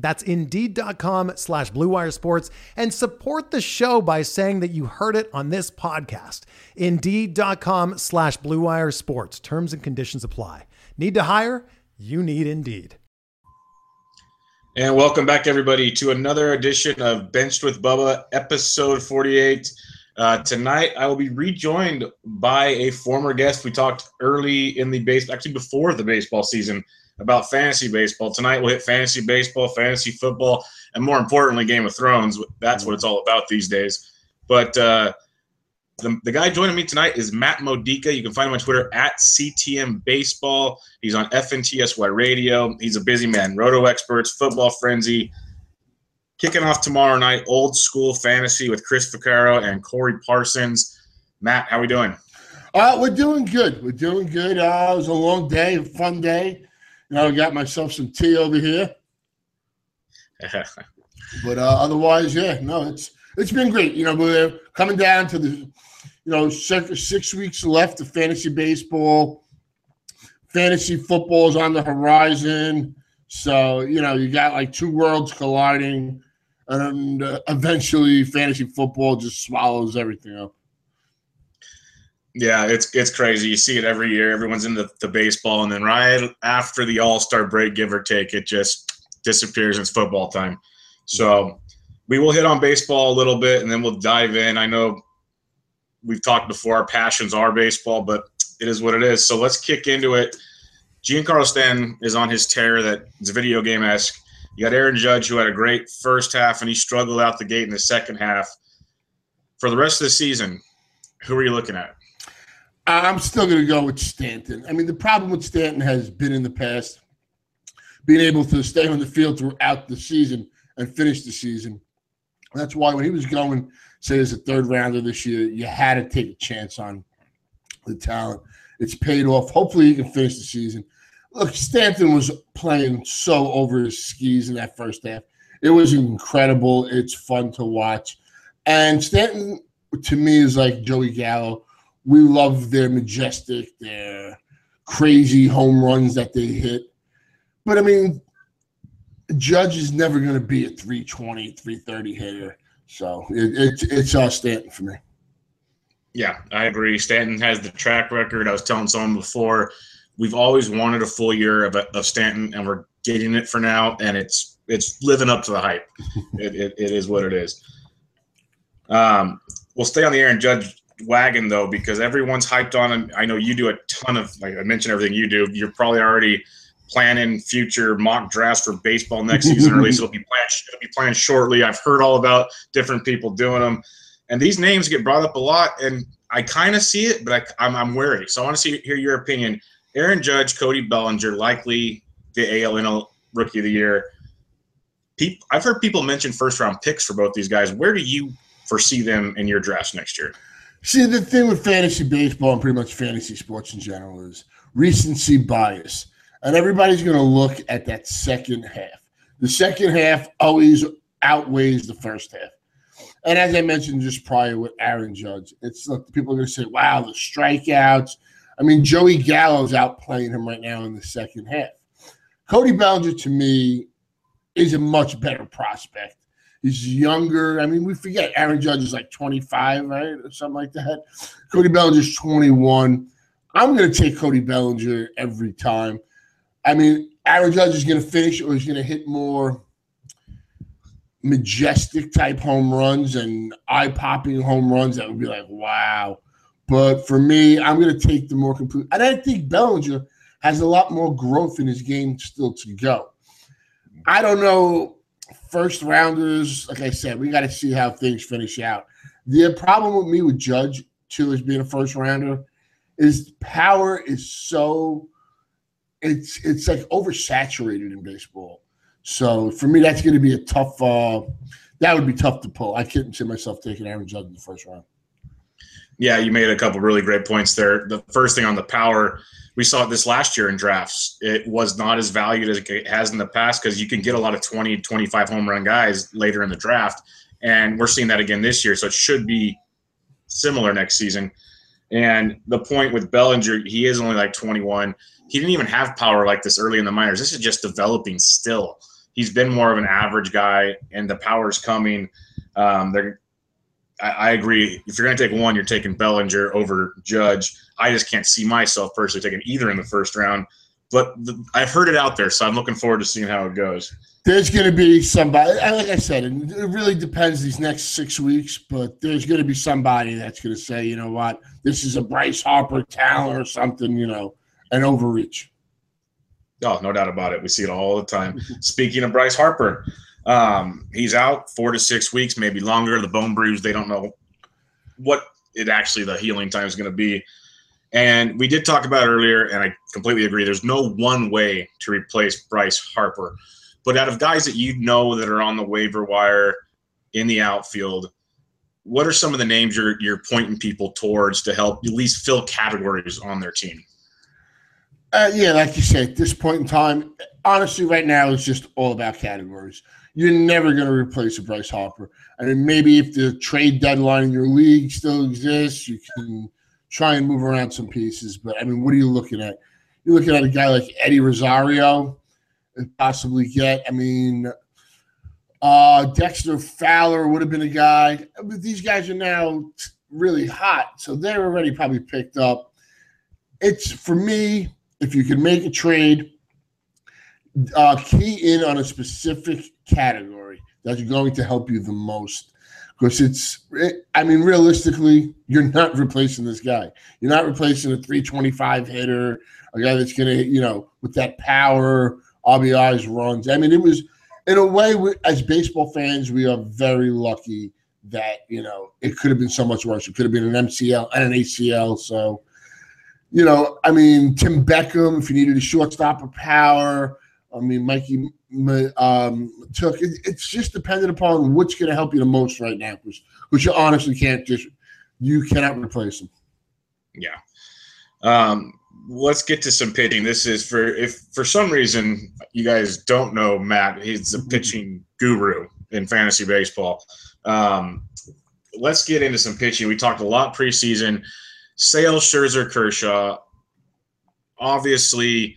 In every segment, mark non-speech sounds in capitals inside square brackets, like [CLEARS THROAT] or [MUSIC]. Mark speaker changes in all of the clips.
Speaker 1: That's Indeed.com slash BlueWire Sports and support the show by saying that you heard it on this podcast. Indeed.com slash BlueWire Sports. Terms and conditions apply. Need to hire? You need Indeed.
Speaker 2: And welcome back, everybody, to another edition of Benched with Bubba, episode 48. Uh, tonight, I will be rejoined by a former guest. We talked early in the base, actually before the baseball season, about fantasy baseball. Tonight, we'll hit fantasy baseball, fantasy football, and more importantly, Game of Thrones. That's what it's all about these days. But uh, the, the guy joining me tonight is Matt Modica. You can find him on Twitter at CTM Baseball. He's on FNTSY Radio. He's a busy man. Roto Experts, Football Frenzy. Kicking off tomorrow night, old school fantasy with Chris Vaccaro and Corey Parsons. Matt, how are we doing?
Speaker 3: Uh, we're doing good. We're doing good. Uh, it was a long day, a fun day. Know, I got myself some tea over here. [LAUGHS] but uh, otherwise, yeah, no, it's it's been great. You know, we're coming down to the, you know, six, six weeks left of fantasy baseball. Fantasy football is on the horizon. So, you know, you got like two worlds colliding, and uh, eventually fantasy football just swallows everything up.
Speaker 2: Yeah, it's it's crazy. You see it every year. Everyone's into the baseball, and then right after the All Star break, give or take, it just disappears. It's football time. So we will hit on baseball a little bit, and then we'll dive in. I know we've talked before. Our passions are baseball, but it is what it is. So let's kick into it. Giancarlo Stanton is on his tear that it's video game esque. You got Aaron Judge, who had a great first half, and he struggled out the gate in the second half. For the rest of the season, who are you looking at?
Speaker 3: I'm still going to go with Stanton. I mean, the problem with Stanton has been in the past being able to stay on the field throughout the season and finish the season. That's why when he was going, say, as a third rounder this year, you had to take a chance on the talent. It's paid off. Hopefully, he can finish the season. Look, Stanton was playing so over his skis in that first half. It was incredible. It's fun to watch. And Stanton, to me, is like Joey Gallo we love their majestic, their crazy home runs that they hit. But I mean, Judge is never going to be a 320, 330 hitter. So it, it, it's all Stanton for me.
Speaker 2: Yeah, I agree. Stanton has the track record. I was telling someone before, we've always wanted a full year of, of Stanton, and we're getting it for now, and it's it's living up to the hype. [LAUGHS] it, it, it is what it is. Um, we'll stay on the Aaron Judge wagon though because everyone's hyped on him. I know you do a ton of like I mentioned everything you do. You're probably already planning future mock drafts for baseball next [LAUGHS] season, or at least it'll be planned. It'll be planned shortly. I've heard all about different people doing them, and these names get brought up a lot, and I kind of see it, but I, am I'm, I'm wary. So I want to see hear your opinion. Aaron Judge, Cody Bellinger, likely the ALNL Rookie of the Year. People, I've heard people mention first round picks for both these guys. Where do you foresee them in your drafts next year?
Speaker 3: See, the thing with fantasy baseball and pretty much fantasy sports in general is recency bias. And everybody's going to look at that second half. The second half always outweighs the first half. And as I mentioned just prior with Aaron Judge, it's like people are going to say, wow, the strikeouts. I mean, Joey Gallo's outplaying him right now in the second half. Cody Bellinger, to me, is a much better prospect He's younger. I mean, we forget Aaron Judge is like 25, right? Or something like that. Cody Bellinger's 21. I'm going to take Cody Bellinger every time. I mean, Aaron Judge is going to finish or he's going to hit more majestic type home runs and eye popping home runs that would be like, wow. But for me, I'm going to take the more complete. And I think Bellinger has a lot more growth in his game still to go. I don't know. First rounders, like I said, we got to see how things finish out. The problem with me with Judge, too, is being a first rounder, is power is so it's it's like oversaturated in baseball. So for me, that's going to be a tough. Uh, that would be tough to pull. I couldn't see myself taking Aaron Judge in the first round.
Speaker 2: Yeah, you made a couple really great points there. The first thing on the power, we saw this last year in drafts. It was not as valued as it has in the past because you can get a lot of 20, 25 home run guys later in the draft. And we're seeing that again this year. So it should be similar next season. And the point with Bellinger, he is only like 21. He didn't even have power like this early in the minors. This is just developing still. He's been more of an average guy, and the power's coming. Um, they're, I, I agree. If you're going to take one, you're taking Bellinger over Judge. I just can't see myself personally taking either in the first round. But the, I've heard it out there, so I'm looking forward to seeing how it goes.
Speaker 3: There's going to be somebody, like I said, it really depends these next six weeks, but there's going to be somebody that's going to say, you know what, this is a Bryce Harper talent or something, you know, an overreach.
Speaker 2: Oh, no doubt about it. We see it all the time. Speaking of Bryce Harper, um, he's out four to six weeks, maybe longer. The bone bruise, they don't know what it actually the healing time is going to be. And we did talk about earlier, and I completely agree. There's no one way to replace Bryce Harper. But out of guys that you know that are on the waiver wire in the outfield, what are some of the names you're you're pointing people towards to help at least fill categories on their team?
Speaker 3: Uh, yeah, like you said, at this point in time, honestly, right now it's just all about categories. You're never going to replace a Bryce Harper. I mean, maybe if the trade deadline in your league still exists, you can try and move around some pieces. But I mean, what are you looking at? You're looking at a guy like Eddie Rosario, and possibly get. I mean, uh, Dexter Fowler would have been a guy. But these guys are now really hot, so they're already probably picked up. It's for me if you can make a trade, uh, key in on a specific category that's going to help you the most. Because it's i mean, realistically, you're not replacing this guy. You're not replacing a 325 hitter, a guy that's going to, you know, with that power, RBIs, runs. I mean, it was, in a way, we, as baseball fans, we are very lucky that, you know, it could have been so much worse. It could have been an MCL and an ACL. So, you know, I mean, Tim Beckham, if you needed a shortstop of power, I mean, Mikey um, took it, it's just dependent upon what's going to help you the most right now, which, which you honestly can't just, you cannot replace them.
Speaker 2: Yeah. Um, let's get to some pitching. This is for, if for some reason you guys don't know Matt, he's a pitching guru in fantasy baseball. Um, let's get into some pitching. We talked a lot preseason Sale, Scherzer, Kershaw, obviously,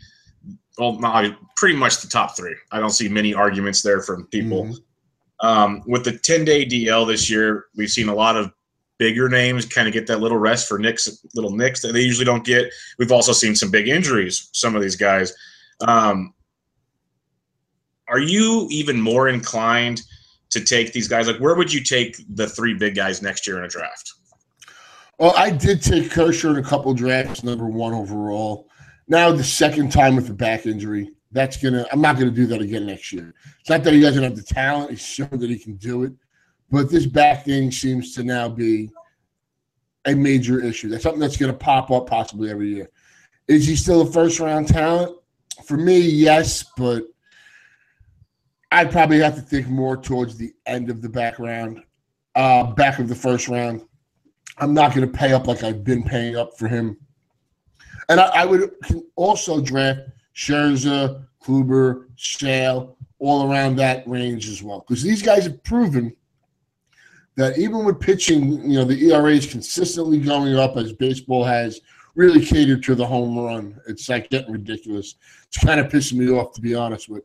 Speaker 2: well, not, pretty much the top three. I don't see many arguments there from people. Mm-hmm. Um, with the 10 day DL this year, we've seen a lot of bigger names kind of get that little rest for nicks, little nicks that they usually don't get. We've also seen some big injuries, some of these guys. Um, are you even more inclined to take these guys? Like, where would you take the three big guys next year in a draft?
Speaker 3: Well, I did take Kershaw in a couple drafts, number one overall. Now the second time with the back injury. That's gonna. I'm not gonna do that again next year. It's not that he doesn't have the talent; he's shown that he can do it. But this back thing seems to now be a major issue. That's something that's gonna pop up possibly every year. Is he still a first round talent? For me, yes, but I'd probably have to think more towards the end of the back round, uh, back of the first round. I'm not going to pay up like I've been paying up for him. And I, I would also draft Scherzer, Kluber, Sale, all around that range as well. Because these guys have proven that even with pitching, you know, the ERA is consistently going up as baseball has really catered to the home run. It's like getting ridiculous. It's kind of pissing me off, to be honest with.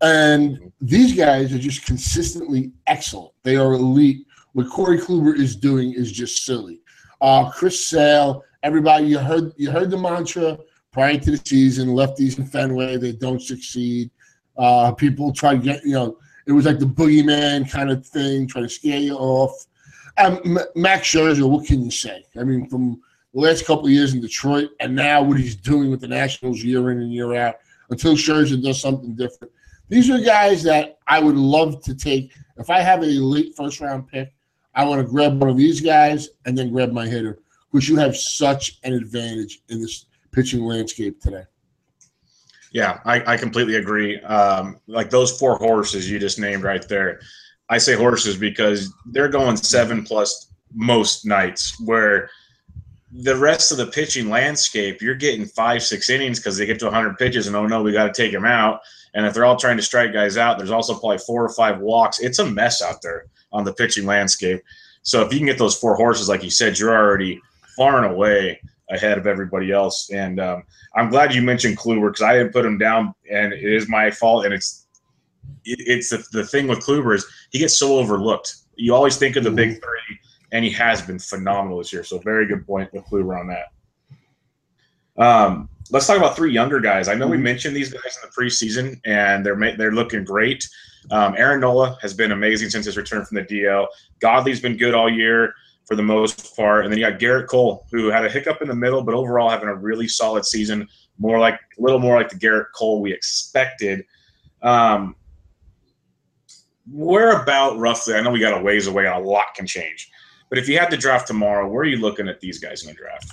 Speaker 3: And these guys are just consistently excellent. They are elite what Corey Kluber is doing is just silly. Uh, Chris Sale, everybody, you heard you heard the mantra prior to the season: lefties in Fenway, they don't succeed. Uh, people try to get you know, it was like the boogeyman kind of thing, trying to scare you off. Um, Max Scherzer, what can you say? I mean, from the last couple of years in Detroit, and now what he's doing with the Nationals year in and year out until Scherzer does something different. These are guys that I would love to take. If I have a late first round pick, I want to grab one of these guys and then grab my hitter because you have such an advantage in this pitching landscape today.
Speaker 2: Yeah, I, I completely agree. Um, like those four horses you just named right there. I say horses because they're going seven plus most nights where the rest of the pitching landscape, you're getting five, six innings because they get to 100 pitches and oh no, we got to take them out. And if they're all trying to strike guys out, there's also probably four or five walks. It's a mess out there on the pitching landscape. So if you can get those four horses, like you said, you're already far and away ahead of everybody else. And um, I'm glad you mentioned Kluber because I didn't put him down, and it is my fault. And it's it, it's the, the thing with Kluber is he gets so overlooked. You always think of the big three, and he has been phenomenal this year. So very good point with Kluber on that. Um, let's talk about three younger guys. I know we mentioned these guys in the preseason, and they're they're looking great. Um, Aaron Nola has been amazing since his return from the DL. Godley's been good all year for the most part, and then you got Gerrit Cole, who had a hiccup in the middle, but overall having a really solid season. More like a little more like the Gerrit Cole we expected. Um, where about roughly? I know we got a ways away, and a lot can change. But if you had to draft tomorrow, where are you looking at these guys in the draft?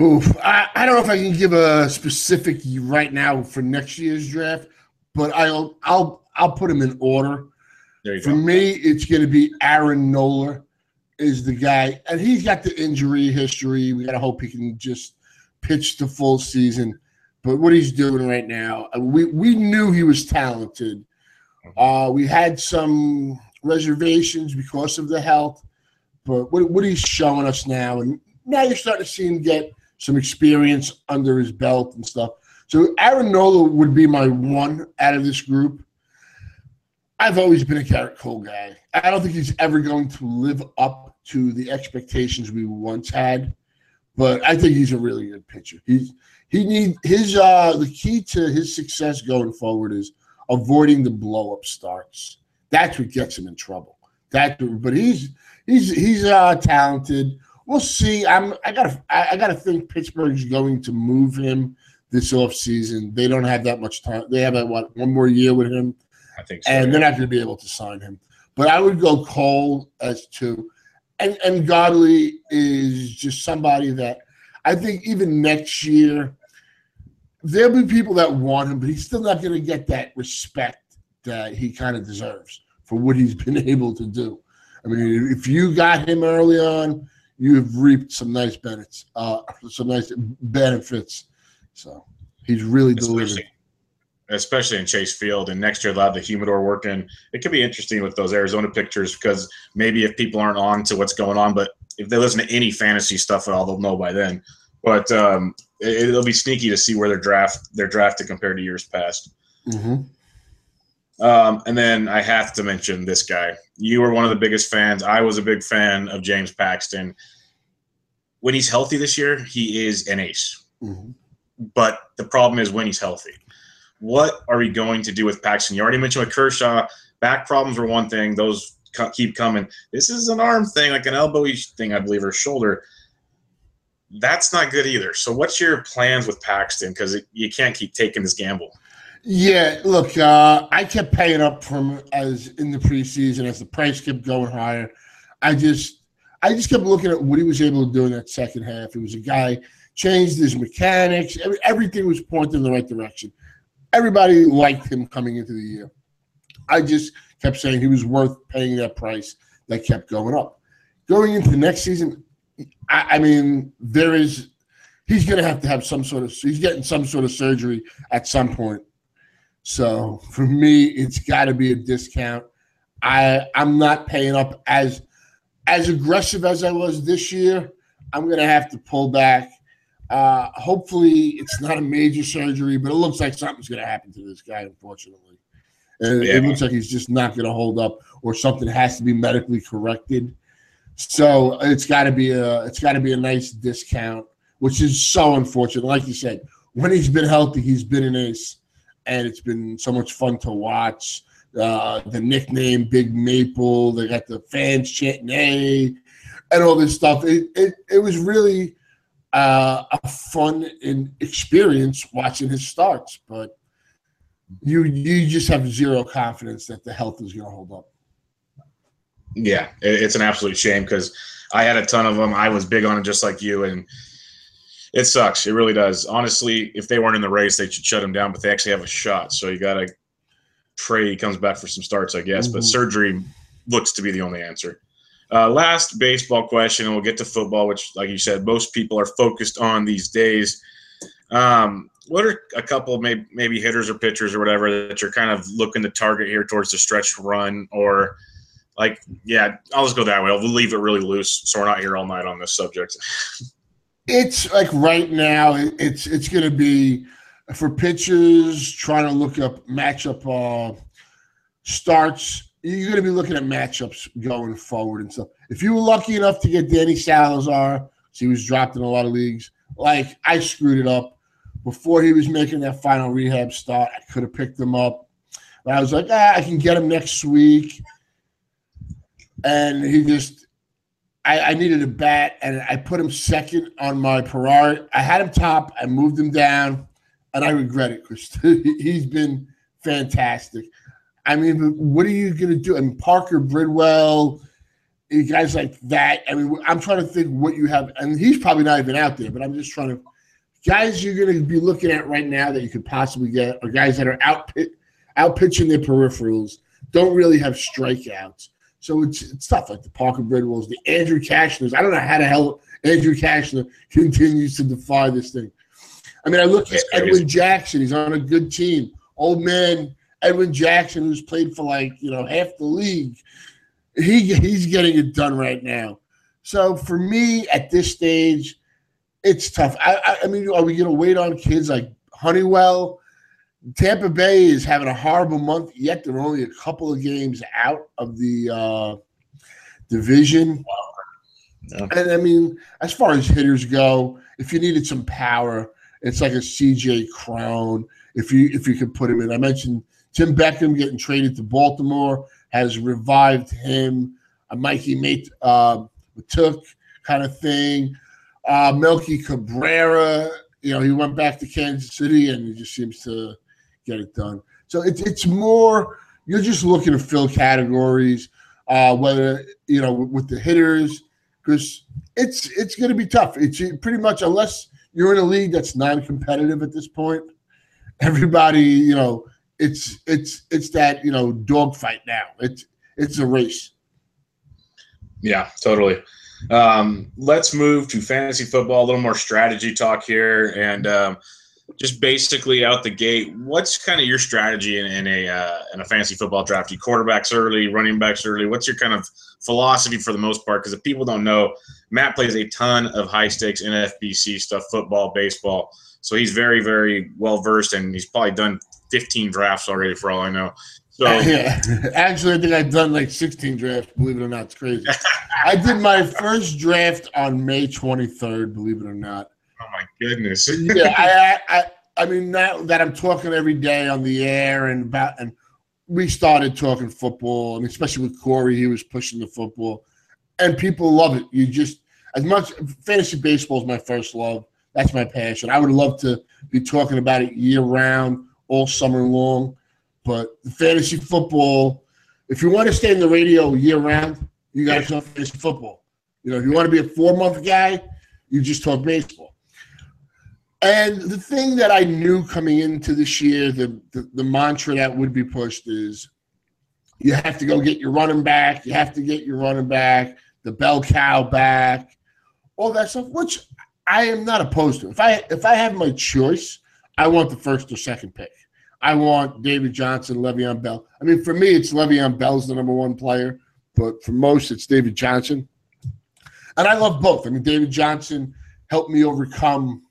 Speaker 3: Oof, I, I don't know if I can give a specific right now for next year's draft, but I'll I'll I'll put them in order. for go. me, it's going to be Aaron Nola is the guy, and he's got the injury history. We got to hope he can just pitch the full season. But what he's doing right now, uh, we we knew he was talented. Uh, we had some reservations because of the health, but what, what he's showing us now, and now you're starting to see him get some experience under his belt and stuff. So Aaron Nola would be my one out of this group. I've always been a Gerrit Cole guy. I don't think he's ever going to live up to the expectations we once had, but I think he's a really good pitcher. He's he need his uh the key to his success going forward is avoiding the blow up starts. That's what gets him in trouble. That but he's he's he's uh talented. We'll see. I'm I gotta I gotta think Pittsburgh's going to move him this offseason. They don't have that much time. They have a, what one more year with him.
Speaker 2: I think so.
Speaker 3: And yeah. they're not going to be able to sign him. But I would go Cole as to and and Godley is just somebody that I think even next year there'll be people that want him, but he's still not going to get that respect that he kind of deserves for what he's [LAUGHS] been able to do. I mean, if you got him early on, you have reaped some nice benefits, uh, some nice benefits. So he's really delivering
Speaker 2: especially in Chase Field. And next year they'll have the humidor working. It could be interesting with those Arizona pictures because maybe if people aren't on to what's going on, but if they listen to any fantasy stuff at all, they'll know by then. But um, it, will be sneaky to see where they're draft they're drafted compared to years past.
Speaker 3: Mm-hmm.
Speaker 2: Um, and then I have to mention this guy. You were one of the biggest fans. I was a big fan of James Paxton. When he's healthy this year, he is an ace.
Speaker 3: Mm-hmm.
Speaker 2: But the problem is when he's healthy what are we going to do with Paxton? You already mentioned with Kershaw, back problems were one thing; those keep coming. This is an arm thing, like an elbow thing, I believe, or shoulder. That's not good either. So, what's your plans with Paxton? Because you can't keep taking this gamble.
Speaker 3: Yeah, look, uh, I kept paying up from as in the preseason as the price kept going higher. I just, I just kept looking at what he was able to do in that second half. He was a guy changed his mechanics. Every, everything was pointed in the right direction everybody liked him coming into the year. I just kept saying he was worth paying that price that kept going up. Going into next season, I, I mean, there is he's going to have to have some sort of he's getting some sort of surgery at some point. So for me, it's got to be a discount. I I'm not paying up as as aggressive as I was this year. I'm going to have to pull back uh, hopefully, it's not a major surgery, but it looks like something's going to happen to this guy, unfortunately. And yeah. it looks like he's just not going to hold up, or something has to be medically corrected. So it's got to be a it's got to be a nice discount, which is so unfortunate. Like you said, when he's been healthy, he's been an ace, and it's been so much fun to watch. Uh, the nickname Big Maple, they got the fans chanting "A," and all this stuff. It, it it was really uh, a fun and experience watching his starts, but you you just have zero confidence that the health is going to hold up.
Speaker 2: Yeah, it's an absolute shame because I had a ton of them. I was big on it just like you, and it sucks. It really does. Honestly, if they weren't in the race, they should shut him down, but they actually have a shot. So you got to pray he comes back for some starts, I guess. Mm-hmm. But surgery looks to be the only answer. Uh, last baseball question, and we'll get to football, which, like you said, most people are focused on these days. Um, what are a couple maybe, maybe hitters or pitchers or whatever that you're kind of looking to target here towards the stretch run? Or like yeah i'll just go that way. We'll leave it really loose so we're not here all night on this subject.
Speaker 3: It's like right now it's it's going to be for pitchers trying to look up matchup uh, starts you're going to be looking at matchups going forward and stuff if you were lucky enough to get danny salazar he was dropped in a lot of leagues like i screwed it up before he was making that final rehab start i could have picked him up but i was like ah, i can get him next week and he just I, I, needed a bat, and I put him second on my priority. I had him top. I moved him down, and I regret it because [LAUGHS] he's been fantastic. I mean, what are you going to do? I mean, Parker Bridwell, guys like that. I mean, I'm trying to think what you have, and he's probably not even out there. But I'm just trying to guys you're going to be looking at right now that you could possibly get are guys that are out out pitching their peripherals, don't really have strikeouts. So it's, it's tough, like the Parker Bridwells, the Andrew Cashners. I don't know how the hell Andrew Cashner [LAUGHS] continues to defy this thing. I mean, I look That's at crazy. Edwin Jackson. He's on a good team. Old man Edwin Jackson, who's played for like you know half the league. He he's getting it done right now. So for me, at this stage, it's tough. I, I, I mean, are we going to wait on kids like Honeywell? Tampa Bay is having a horrible month, yet they're only a couple of games out of the uh, division. Yeah. And I mean, as far as hitters go, if you needed some power, it's like a CJ Cron. If you if you could put him in, I mentioned Tim Beckham getting traded to Baltimore has revived him. A Mikey Mate uh, took kind of thing. Uh, Melky Cabrera, you know, he went back to Kansas City and he just seems to get it done. So it's it's more you're just looking to fill categories, uh, whether you know with the hitters, because it's it's going to be tough. It's pretty much unless you're in a league that's non-competitive at this point. Everybody, you know, it's it's it's that you know dogfight now. It's it's a race.
Speaker 2: Yeah, totally. Um, let's move to fantasy football. A little more strategy talk here, and um, just basically out the gate, what's kind of your strategy in, in a uh, in a fantasy football draft? You quarterbacks early, running backs early. What's your kind of philosophy for the most part? Because if people don't know, Matt plays a ton of high stakes NFBC stuff, football, baseball. So he's very, very well versed, and he's probably done 15 drafts already, for all I know. So [LAUGHS]
Speaker 3: yeah, actually, I think I've done like 16 drafts. Believe it or not, it's crazy. I did my first draft on May 23rd. Believe it or not.
Speaker 2: Oh my goodness.
Speaker 3: yeah, I, I, I mean now that I'm talking every day on the air and about and we started talking football, and especially with Corey, he was pushing the football, and people love it. You just as much fantasy baseball is my first love. That's my passion. I would love to be talking about it year round, all summer long. But fantasy football, if you want to stay in the radio year round, you got to talk fantasy football. You know, if you want to be a four month guy, you just talk baseball. And the thing that I knew coming into this year, the, the, the mantra that would be pushed is you have to go get your running back, you have to get your running back, the bell cow back, all that stuff, which I am not opposed to. If I if I have my choice, I want the first or second pick. I want David Johnson, Le'Veon Bell. I mean, for me, it's Le'Veon Bell's the number one player, but for most, it's David Johnson. And I love both. I mean, David Johnson helped me overcome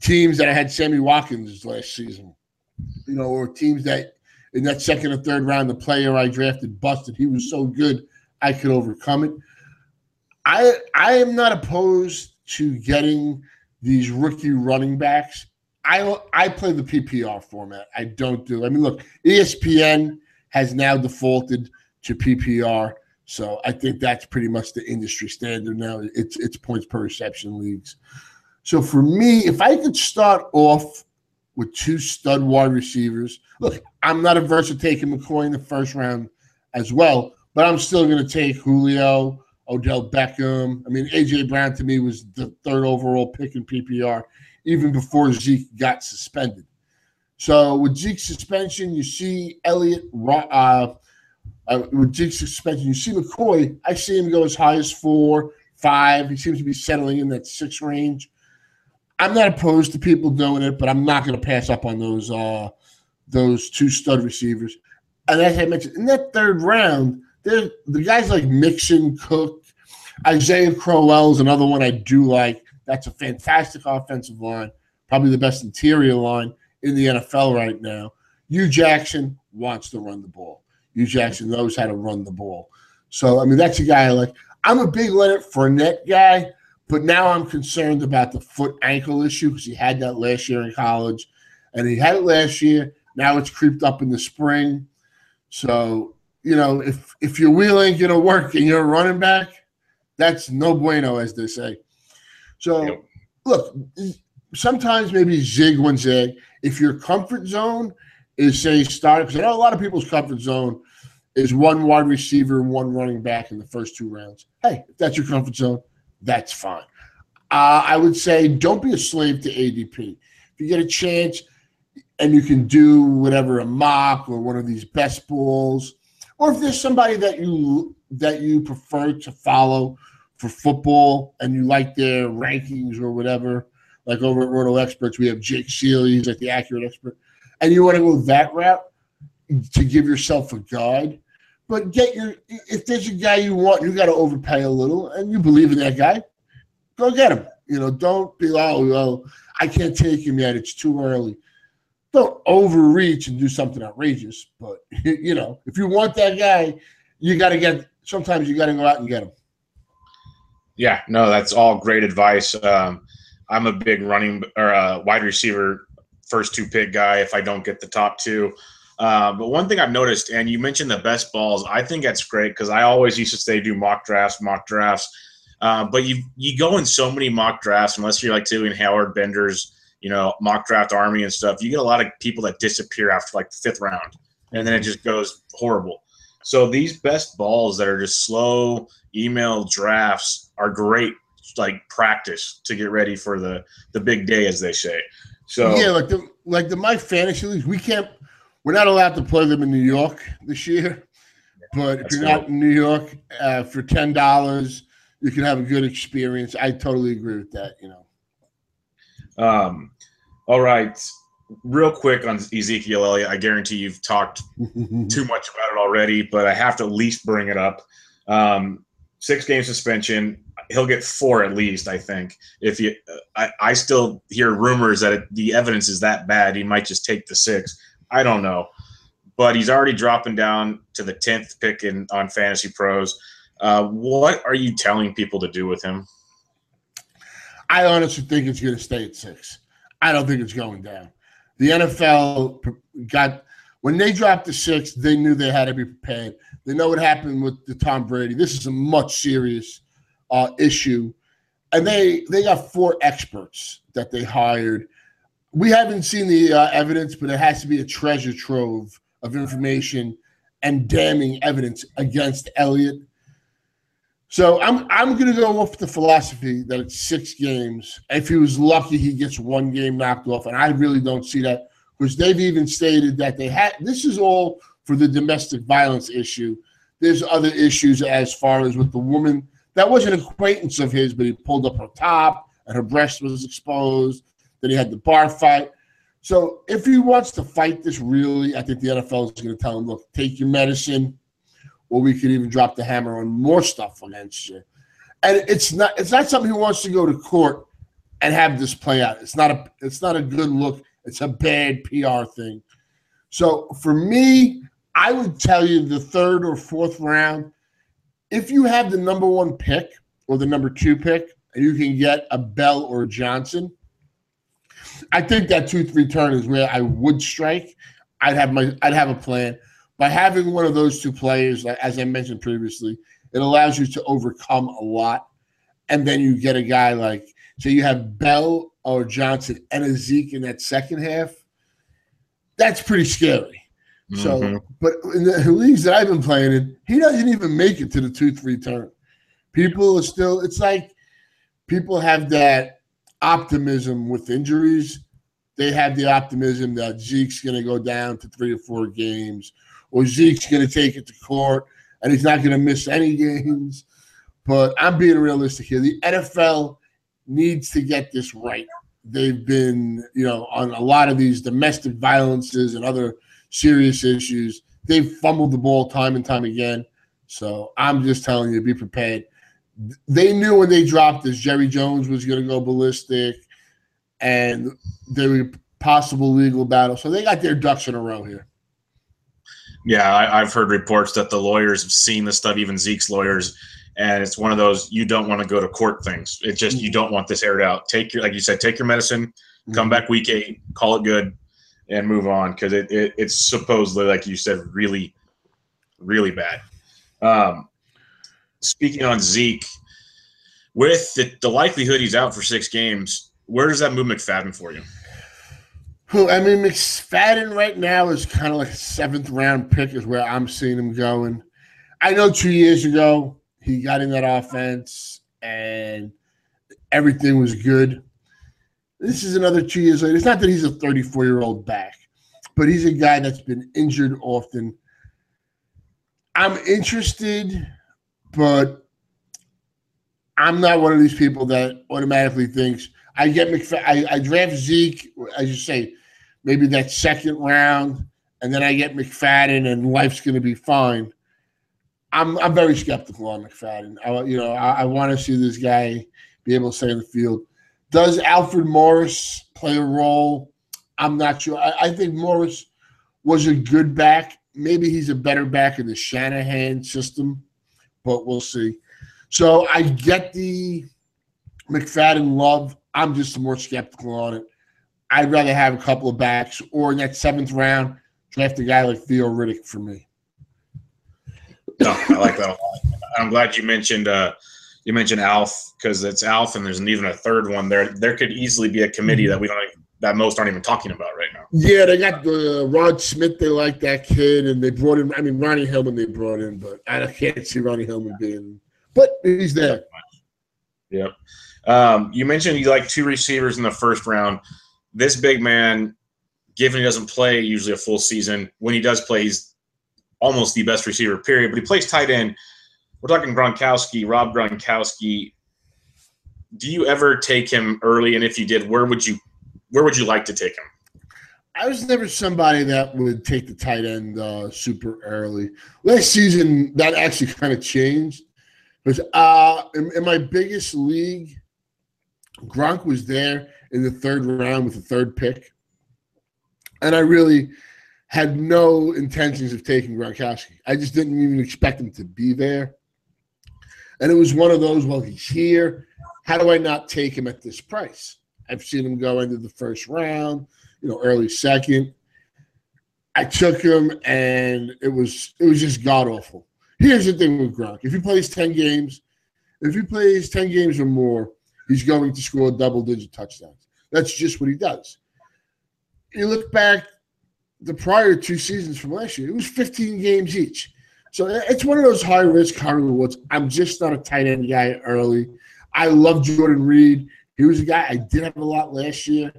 Speaker 3: teams that I had Sammy Watkins last season, you know, or teams that in that second or third round, the player I drafted busted. He was so good, I could overcome it. I I am not opposed to getting these rookie running backs. I I play the PPR format. I don't do. I mean, look, ESPN has now defaulted to PPR, so I think that's pretty much the industry standard now. It's it's points per reception leagues. So for me, if I could start off with two stud wide receivers, look, I'm not averse to taking McCoy in the first round as well, but I'm still going to take Julio, Odell Beckham. I mean, AJ Brown to me was the third overall pick in PPR, even before Zeke got suspended. So with Zeke's suspension, you see Elliott. Uh, uh, with Zeke's suspension, you see McCoy. I see him go as high as four, five. He seems to be settling in that six range. I'm not opposed to people doing it, but I'm not going to pass up on those uh, those two stud receivers. And as I mentioned, in that third round, there the guys like Mixon, Cook, Isaiah Crowell is another one I do like. That's a fantastic offensive line, probably the best interior line in the NFL right now. Hue Jackson wants to run the ball. Hue Jackson knows how to run the ball. So I mean, that's a guy like. I'm a big Leonard Fournette guy. But now I'm concerned about the foot ankle issue because he had that last year in college, and he had it last year. Now it's creeped up in the spring. So you know, if if your wheel ain't gonna work and you're a running back, that's no bueno, as they say. So yep. look, sometimes maybe zig when zig. If your comfort zone is say start, because I know a lot of people's comfort zone is one wide receiver and one running back in the first two rounds. Hey, if that's your comfort zone, that's fine. Uh, I would say don't be a slave to ADP. If you get a chance and you can do whatever a mock or one of these best balls, or if there's somebody that you that you prefer to follow for football and you like their rankings or whatever, like over at Roto Experts, we have Jake Ciely, he's like the accurate expert, and you want to go that route to give yourself a guide but get your if there's a guy you want, you got to overpay a little, and you believe in that guy, go get him. You know, don't be like, oh well, I can't take him yet. It's too early. Don't overreach and do something outrageous. But [LAUGHS] you know, if you want that guy, you got to get. Sometimes you got to go out and get him.
Speaker 2: Yeah, no, that's all great advice. Um, I'm a big running or uh, wide receiver first two pick guy. If I don't get the top two, uh, but one thing I've noticed, and you mentioned the best balls, I think that's great because I always used to say do mock drafts, mock drafts. Uh, but you you go in so many mock drafts unless you're like doing Howard Bender's, you know, mock draft army and stuff. You get a lot of people that disappear after like the fifth round, and then it just goes horrible. So these best balls that are just slow email drafts are great, like practice to get ready for the the big day, as they say. So
Speaker 3: yeah, like the like the my fantasy leagues, we can't we're not allowed to play them in New York this year, but if you're cool. not in New York uh, for ten dollars, you can have a good experience. I totally agree with that. You know.
Speaker 2: Um. All right. Real quick on Ezekiel Elliott, I guarantee you've talked [LAUGHS] too much about it already, but I have to at least bring it up. Um, six game suspension. He'll get four at least, I think. If you, I, I still hear rumors that it, the evidence is that bad, he might just take the six. I don't know, but he's already dropping down to the tenth pick in on Fantasy Pros. Uh, what are you telling people to do with him?
Speaker 3: I honestly think it's going to stay at six. I don't think it's going down. The NFL got when they dropped the six, they knew they had to be prepared. They know what happened with the Tom Brady. This is a much serious uh, issue, and they they got four experts that they hired we haven't seen the uh, evidence, but it has to be a treasure trove of information and damning evidence against Elliott. So I'm I'm going to go off the philosophy that it's six games. If he was lucky, he gets one game knocked off, and I really don't see that because they've even stated that they had. This is all for the domestic violence issue. There's other issues as far as with the woman that was an acquaintance of his, but he pulled up her top and her breast was exposed then he had the bar fight. So if he wants to fight this really, I think the NFL is going to tell him, look, take your medicine, or we could even drop the hammer on more stuff against you. And it's not it's not something he wants to go to court and have this play out. It's not a it's not a good look. It's a bad PR thing. So for me, I would tell you the third or fourth round, if you have the number one pick or the number two pick, and you can get a Bell or a Johnson, I think that two three turn is where I would strike. I'd have my I'd have a plan. By having one of those two players, as I mentioned previously, it allows you to overcome a lot. And then you get a guy like So you have Bell or Johnson and a Zeke in that second half. That's pretty scary. So,
Speaker 2: Mhm.
Speaker 3: but in the leagues that I've been playing in, he doesn't even make it to the two three turn. People are still. It's like people have that optimism with injuries. They have the optimism that Zeke's going to go down to three or four games, or Zeke's going to take it to court and he's not going to miss any games. But I'm being realistic here. The NFL needs to get this right. They've been, you know, on a lot of these domestic violences and other serious issues. They've fumbled the ball time and time again. So I'm just telling you, be prepared. They knew when they dropped this, Jerry Jones was going to go ballistic, and there were possible legal battle. So they got their ducks in a row here.
Speaker 2: Yeah, I, I've heard reports that the lawyers have seen the stuff, even Zeke's lawyers, and it's one of those you don't want to go to court things. It's just you mm. don't want this aired out. Take your, like you said, take your medicine, come mm-hmm. back week eight, call it good, and move on because it, it it's supposedly, like you said, really, really bad. Um, speaking on Zeke, with the, the likelihood he's out for six games, where does that move McFadden for you?
Speaker 3: Well, I mean, McFadden right now is kind of like a seventh round pick, is where I'm seeing him going. I know two years ago he got in that offense and everything was good. This is another two years later. It's not that he's a 34 year old back, but he's a guy that's been injured often. I'm interested, but I'm not one of these people that automatically thinks I get McFadden. I, I draft Zeke, as you say, maybe that second round, and then I get McFadden, and life's going to be fine. I'm I'm very skeptical on McFadden. I, you know, I, I want to see this guy be able to stay in the field. Does Alfred Morris play a role? I'm not sure. I, I think Morris was a good back. Maybe he's a better back in the Shanahan system, but we'll see. So I get the McFadden love. I'm just more skeptical on it. I'd rather have a couple of backs, or in that seventh round, draft a guy like Theo Riddick for me.
Speaker 2: No, I like that a lot. I'm glad you mentioned uh, you mentioned Alf because it's Alf, and there's even a third one there. There could easily be a committee that we don't even, that most aren't even talking about right now.
Speaker 3: Yeah, they got the Rod Smith. They like that kid, and they brought in. I mean, Ronnie Hillman. They brought in, but I can't see Ronnie Hillman being. But he's there.
Speaker 2: Yep. Um, you mentioned you like two receivers in the first round. This big man, given he doesn't play usually a full season, when he does play, he's almost the best receiver, period. But he plays tight end. We're talking Gronkowski, Rob Gronkowski. Do you ever take him early? And if you did, where would you where would you like to take him?
Speaker 3: I was never somebody that would take the tight end uh, super early. Last season, that actually kind of changed. Because uh, in, in my biggest league, Gronk was there in the third round with the third pick. And I really had no intentions of taking Gronkowski. I just didn't even expect him to be there. And it was one of those, well, he's here. How do I not take him at this price? I've seen him go into the first round, you know, early second. I took him and it was it was just god awful. Here's the thing with Gronk. If he plays 10 games, if he plays 10 games or more, he's going to score double digit touchdowns. That's just what he does. You look back the prior two seasons from last year, it was 15 games each. So it's one of those high risk, high rewards. I'm just not a tight end guy early. I love Jordan Reed. He was a guy I did have a lot last year,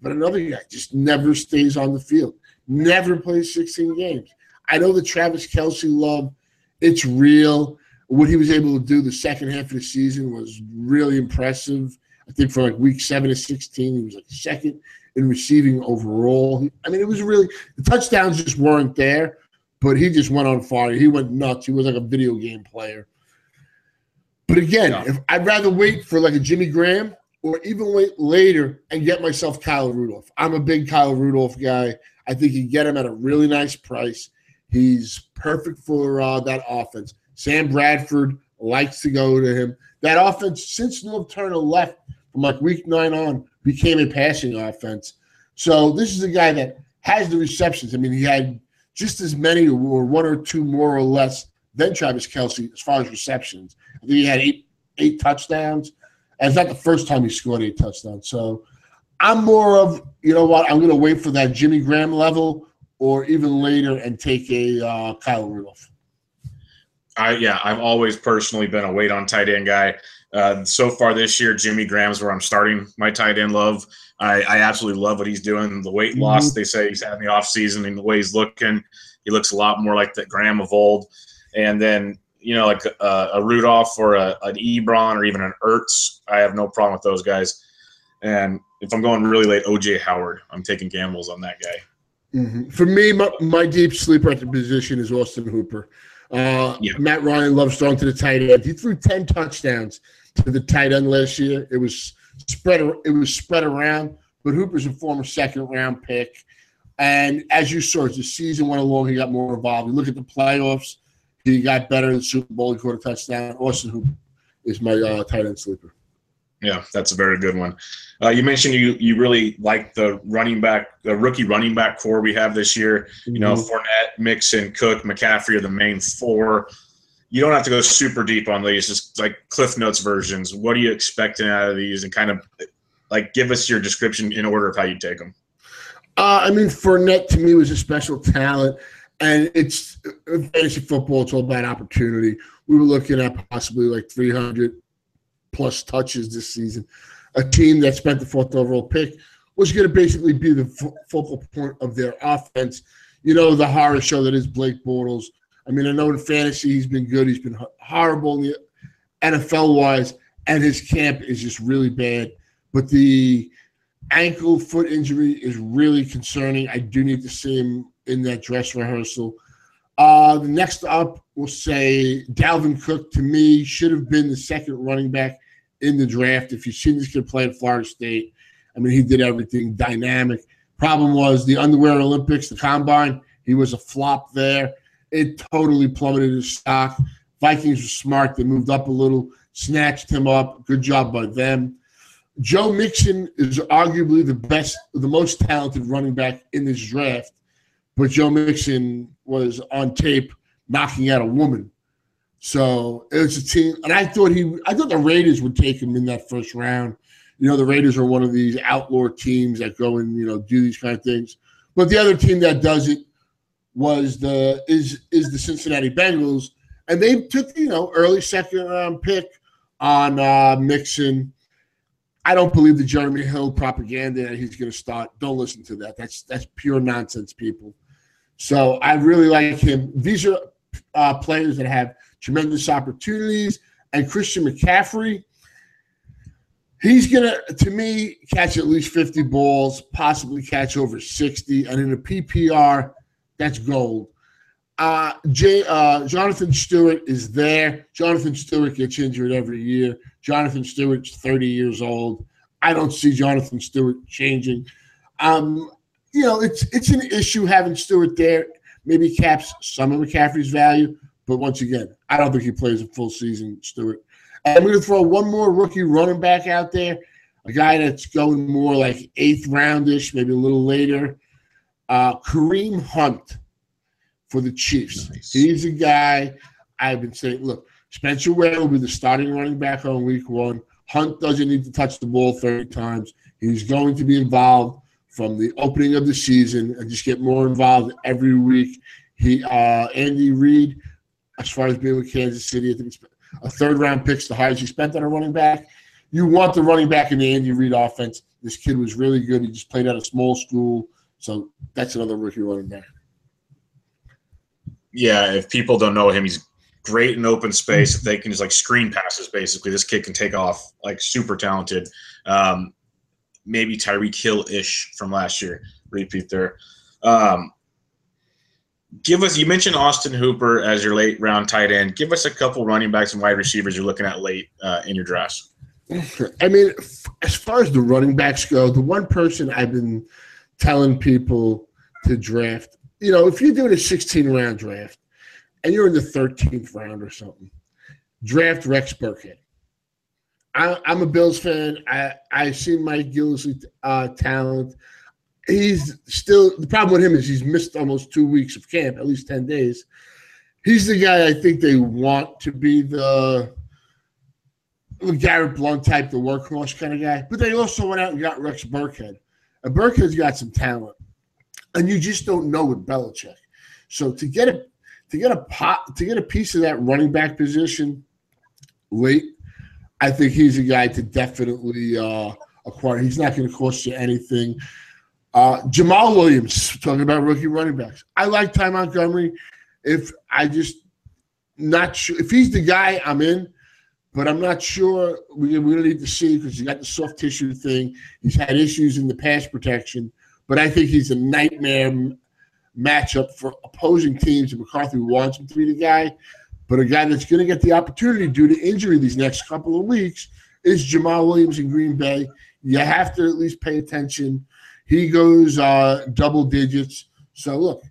Speaker 3: but another guy just never stays on the field, never plays 16 games. I know the Travis Kelce love, it's real. What he was able to do the second half of the season was really impressive. I think for like week seven to 16, he was like second in receiving overall. I mean, it was really, the touchdowns just weren't there, but he just went on fire. He went nuts. He was like a video game player. But again,
Speaker 2: Yeah.
Speaker 3: if I'd rather wait for like a Jimmy Graham or even wait later and get myself Kyle Rudolph. I'm a big Kyle Rudolph guy. I think you get him at a really nice price. He's perfect for uh, that offense. Sam Bradford likes to go to him. That offense, since Norv Turner left from like week nine on, became a passing offense. So this is a guy that has the receptions. I mean, he had just as many or one or two more or less than Travis Kelce as far as receptions. I think he had eight eight touchdowns. And it's not the first time he scored eight touchdowns. So I'm more of, you know what, I'm going to wait for that Jimmy Graham level or even later and take a uh, Kyle Rudolph.
Speaker 2: I yeah, I've always personally been a wait on tight end guy. Uh, so far this year, Jimmy Graham's where I'm starting my tight end love. I, I absolutely love what he's doing. The weight mm-hmm. loss they say he's had in the offseason and the way he's looking, he looks a lot more like the Graham of old. And then you know, like a, a Rudolph or a, an Ebron or even an Ertz, I have no problem with those guys. And if I'm going really late, OJ Howard, I'm taking gambles on that guy.
Speaker 3: Mm-hmm. For me, my, my, deep sleeper at the position is Austin Hooper. Uh, yeah. Matt Ryan loves throwing to the tight end. He threw ten touchdowns to the tight end last year. It was spread. It was spread around. But Hooper's a former second round pick, and as you saw, as the season went along, he got more involved. You look at the playoffs. He got better in the Super Bowl. He caught a touchdown. Austin Hooper is my uh, tight end sleeper.
Speaker 2: Yeah, that's a very good one. Uh, you mentioned you you really like the running back, the rookie running back core we have this year. Mm-hmm. You know, mm-hmm. Fournette, Mixon, Cook, McCaffrey are the main four. You don't have to go super deep on these, just like Cliff Notes versions. What are you expecting out of these, and kind of like give us your description in order of how you take them.
Speaker 3: Uh, I mean, Fournette to me was a special talent, and it's fantasy football. It's all about opportunity. We were looking at possibly like 300 plus touches this season a team that spent the fourth overall pick was going to basically be the f- focal point of their offense. You know, the horror show that is Blake Bortles. I mean, I know in fantasy he's been good. He's been horrible in the NFL wise, and his camp is just really bad. But the ankle foot injury is really concerning. I do need to see him in that dress rehearsal. Uh, the next up, we'll say Dalvin Cook to me should have been the second running back in the draft. If you've seen this kid play at Florida State, I mean, he did everything dynamic. Problem was the underwear Olympics, the combine, he was a flop there. It totally plummeted his stock. Vikings were smart. They moved up a little, snatched him up. Good job by them. Joe Mixon is arguably the best, the most talented running back in this draft, but Joe Mixon was on tape knocking out a woman so it was a team, and I thought he, I thought the Raiders would take him in that first round. You know, the Raiders are one of these outlaw teams that go and you know do these kind of things. But the other team that does it was the is is the Cincinnati Bengals, and they took you know early second round pick on uh, Mixon. I don't believe the Jeremy Hill propaganda that he's going to start. Don't listen to that. That's that's pure nonsense, people. So I really like him. These are uh, players that have tremendous opportunities. And Christian McCaffrey, he's going to, to me, catch at least 50 balls, possibly catch over 60. And in a PPR, that's gold. Uh, uh, Jonathan Stewart is there. Jonathan Stewart gets injured every year. Jonathan Stewart's 30 years old. I don't see Jonathan Stewart changing. Um, you know, it's it's an issue having Stewart there. Maybe caps some of McCaffrey's value, but once again, I don't think he plays a full season, Stewart. I'm going to throw one more rookie running back out there, a guy that's going more like eighth roundish, maybe a little later. Uh, Kareem Hunt for the Chiefs. Nice. He's a guy I've been saying, look, Spencer Ware will be the starting running back on week one. Hunt doesn't need to touch the ball 30 times. He's going to be involved from the opening of the season and just get more involved every week. He uh, Andy Reid as far as being with Kansas City. I think it's a third round pick's the highest he spent on a running back. You want the running back in the Andy Reid offense. This kid was really good. He just played at a small school. So that's another rookie running back.
Speaker 2: Yeah, if people don't know him, he's great in open space. If they can just like screen passes, basically, this kid can take off like super talented. Um, maybe Tyreek Hill ish from last year, repeat there. Um, give us you mentioned austin hooper as your late round tight end give us a couple running backs and wide receivers you're looking at late uh, in your drafts
Speaker 3: i mean as far as the running backs go the one person i've been telling people to draft you know if you're doing a 16 round draft and you're in the 13th round or something draft rex burkhead I, am a bills fan i i've seen mike gillislee uh, talent he's still the problem with him is he's missed almost two weeks of camp, at least 10 days. He's the guy I think they want to be the Garrett Blount type, the workhorse kind of guy. But they also went out and got Rex Burkhead. And Burkhead's got some talent, and you just don't know with Belichick. So to get a to get a pot to get a piece of that running back position late, I think he's a guy to definitely uh, acquire. He's not going to cost you anything. Uh, Jamaal Williams, talking about rookie running backs. I like Ty Montgomery. If I just not sure if he's the guy, I'm in but I'm not sure. We, we need to see because he's got the soft tissue thing. He's had issues in the pass protection, but I think he's a nightmare matchup for opposing teams. And McCarthy wants him to be the guy, but a guy that's going to get the opportunity due to injury these next couple of weeks is Jamaal Williams in Green Bay. You have to at least pay attention. He goes uh, double digits. So look,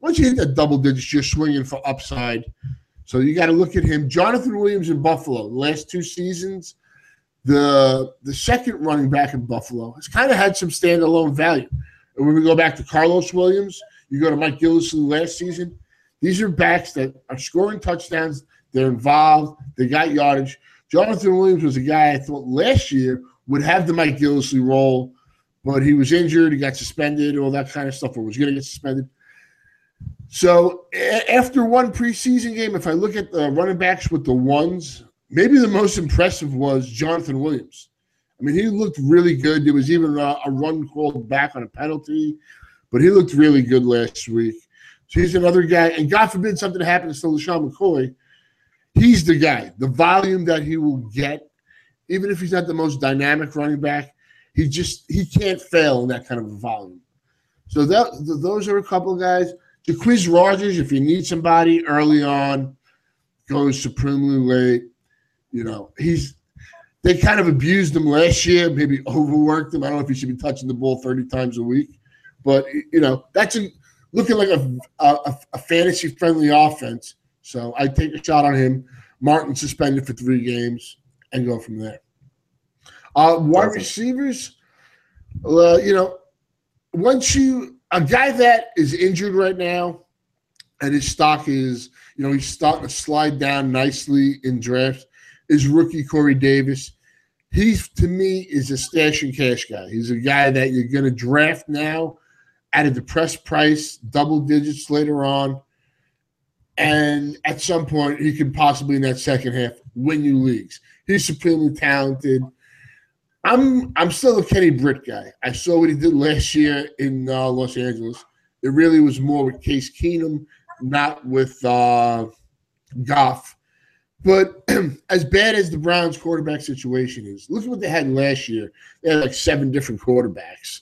Speaker 3: once you hit that double digits, you're swinging for upside. So you got to look at him. Jonathan Williams in Buffalo, the last two seasons, the the second running back in Buffalo has kind of had some standalone value. And when we go back to Karlos Williams, you go to Mike Gillislee last season. These are backs that are scoring touchdowns. They're involved. They got yardage. Jonathan Williams was a guy I thought last year would have the Mike Gillislee role, but he was injured. He got suspended, all that kind of stuff, or was going to get suspended. So after one preseason game, if I look at the running backs with the ones, maybe the most impressive was Jonathan Williams. I mean, he looked really good. There was even a, a run called back on a penalty, but he looked really good last week. So he's another guy. And God forbid something happens to LeSean McCoy, he's the guy. The volume that he will get, even if he's not the most dynamic running back, he just he can't fail in that kind of volume. So that those are a couple of guys. Jacquizz Rogers, if you need somebody early on, goes supremely late. You know, he's they kind of abused him last year, maybe overworked him. I don't know if he should be touching the ball 30 times a week, but you know, that's a, looking like a, a, a fantasy friendly offense. So I take a shot on him. Martin suspended for three games and go from there. Uh, wide receivers, uh, you know, once you a guy that is injured right now and his stock is, you know, he's starting to slide down nicely in drafts is rookie Corey Davis. He's to me is a stash and cash guy. He's a guy that you're going to draft now at a depressed price, double digits later on, and at some point he could possibly in that second half win you leagues. He's supremely talented. I'm I'm still a Kenny Britt guy. I saw what he did last year in uh, Los Angeles. It really was more with Case Keenum, not with uh, Goff. But [CLEARS THROAT] as bad as the Browns quarterback situation is, look at what they had last year. They had like seven different quarterbacks.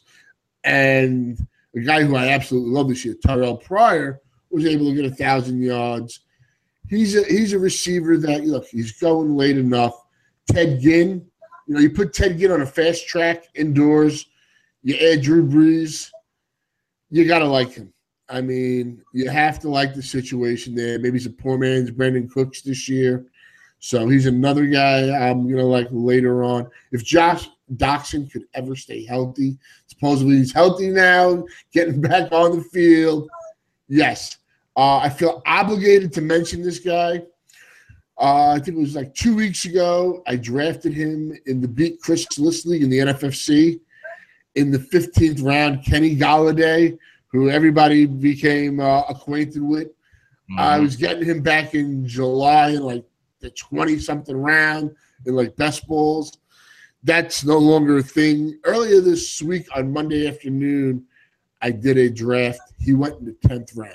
Speaker 3: And a guy who I absolutely love this year, Terrelle Pryor, was able to get a thousand yards. He's a he's a receiver that look, he's going late enough. Ted Ginn, you know, you put Ted Ginn on a fast track indoors, you add Drew Brees, you got to like him. I mean, you have to like the situation there. Maybe he's a poor man's Brandin Cooks this year. So he's another guy I'm to like later on. If Josh Doctson could ever stay healthy, supposedly he's healthy now, getting back on the field. Yes. Uh, I feel obligated to mention this guy uh, I think it was like two weeks ago. I drafted him in the beat Chris League in the NFFC in the 15th round. Kenny Golladay, who everybody became uh, acquainted with. Mm-hmm. I was getting him back in July in like the 20 something round in like best balls. That's no longer a thing. Earlier this week on Monday afternoon, I did a draft. He went in the 10th round.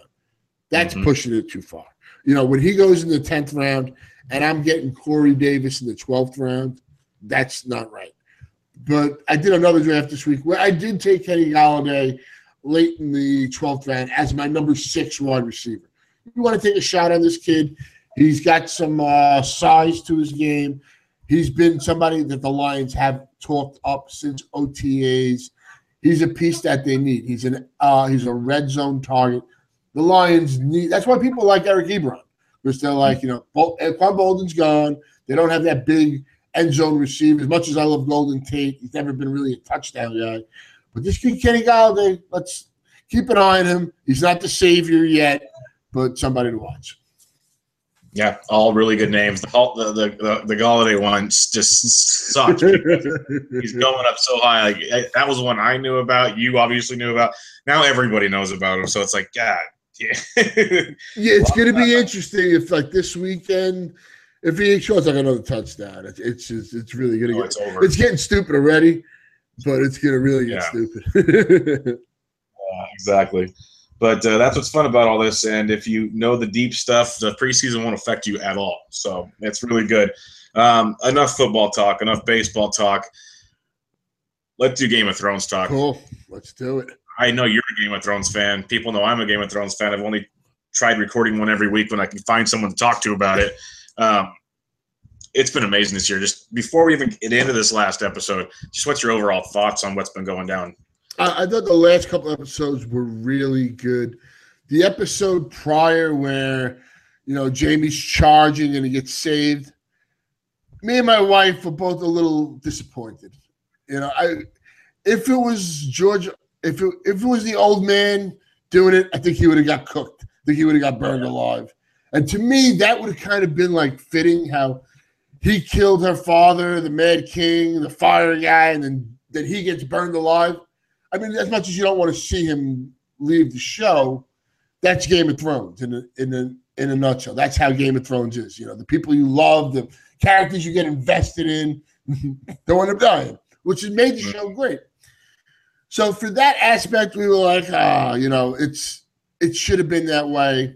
Speaker 3: That's mm-hmm. pushing it too far. You know, when he goes in the 10th round, and I'm getting Corey Davis in the 12th round, that's not right. But I did another draft this week where I did take Kenny Golladay late in the 12th round as my number six wide receiver. You want to take a shot on this kid? He's got some uh, size to his game. He's been somebody that the Lions have talked up since OTAs. He's a piece that they need. He's an uh, he's a red zone target. The Lions need. That's why people like Eric Ebron because they're like, you know, Quan Boldin's gone. They don't have that big end zone receiver. As much as I love Golden Tate, he's never been really a touchdown guy. But this kid, Kenny Golladay, let's keep an eye on him. He's not the savior yet, but somebody to watch.
Speaker 2: Yeah, all really good names. The the the, the, the Golladay one just sucks. [LAUGHS] He's going up so high. Like that was one I knew about. You obviously knew about. Now everybody knows about him. So it's like, God, yeah. [LAUGHS]
Speaker 3: yeah, it's going to be interesting if like this weekend, if he shows like another touchdown, it's it's just, it's really going to
Speaker 2: Oh,
Speaker 3: get
Speaker 2: it's over.
Speaker 3: it's getting stupid already, but it's going to really get
Speaker 2: Yeah.
Speaker 3: stupid. [LAUGHS]
Speaker 2: Exactly. But uh, that's what's fun about all this. And if you know the deep stuff, the preseason won't affect you at all. So it's really good. Um, enough football talk, enough baseball talk. Let's do Game of Thrones talk.
Speaker 3: cool, let's do it.
Speaker 2: I know you're a Game of Thrones fan. People know I'm a Game of Thrones fan. I've only tried recording one every week when I can find someone to talk to about it. Um, it's been amazing this year. Just before we even get into this last episode, just what's your overall thoughts on what's been going down?
Speaker 3: I, I thought the last couple episodes were really good. The episode prior where you know Jamie's charging and he gets saved, me and my wife were both a little disappointed. You know, I if it was George, if it, if it was the old man doing it, I think he would have got cooked. I think he would have got burned alive. And to me, that would have kind of been like fitting how he killed her father, the Mad King, the fire guy, and then that he gets burned alive. I mean, as much as you don't want to see him leave the show, that's Game of Thrones in a, in a in a nutshell. That's how Game of Thrones is. You know, the people you love, the characters you get invested in, [LAUGHS] don't end up dying, which has made the show great. So for that aspect, we were like, ah, you know, it's it should have been that way.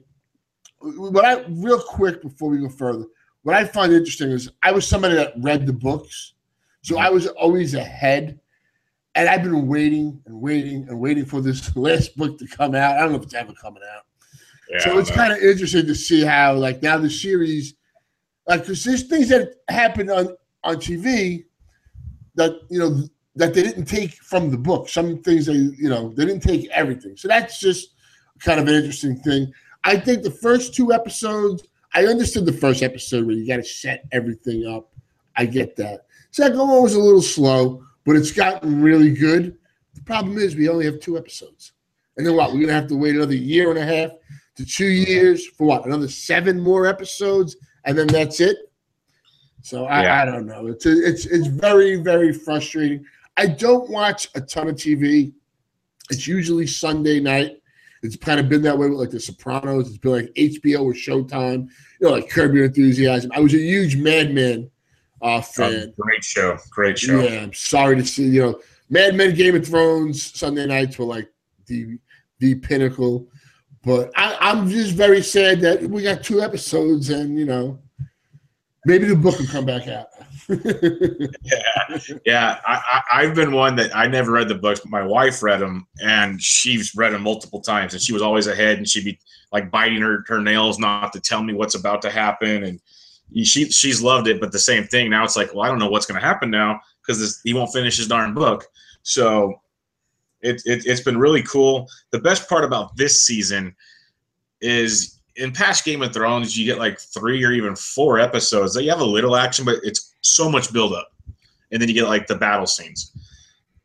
Speaker 3: What I real quick before we go further, what I find interesting is I was somebody that read the books, so I was always ahead, and I've been waiting and waiting and waiting for this [LAUGHS] last book to come out. I don't know if it's ever coming out.
Speaker 2: Yeah,
Speaker 3: so it's kind of interesting to see how, like, now the series, like, because there's things that happen on on TV that you know that they didn't take from the book. Some things they, you know, they didn't take everything. So that's just kind of an interesting thing. I think the first two episodes, I understood the first episode where you got to set everything up. I get that. Second one was a little slow, but it's gotten really good. The problem is we only have two episodes. And then what? We're gonna have to wait another year and a half to two years for what? Another seven more episodes, and then that's it. So I,
Speaker 2: Yeah.
Speaker 3: I don't know. It's it's it's very very frustrating. I don't watch a ton of TV. It's usually Sunday night. It's kind of been that way with like The Sopranos. It's been like HBO or Showtime. You know, like Curb Your Enthusiasm. I was a huge Mad Men uh, fan.
Speaker 2: Um, great show. Great show.
Speaker 3: Yeah, I'm sorry to see. You know, Mad Men, Game of Thrones, Sunday nights were like the the pinnacle. But I, I'm just very sad that we got two episodes, and you know, maybe the book will come back out.
Speaker 2: Yeah, [LAUGHS] yeah. I, I, I've been one that I never read the books, but my wife read them, and she's read them multiple times, and she was always ahead, and she'd be like biting her, her nails not to tell me what's about to happen, and she she's loved it. But the same thing now, it's like, well, I don't know what's going to happen now because he won't finish his darn book. So it, it it's been really cool. The best part about this season is in past Game of Thrones, you get like three or even four episodes you have a little action, but it's so much buildup. And then you get like the battle scenes.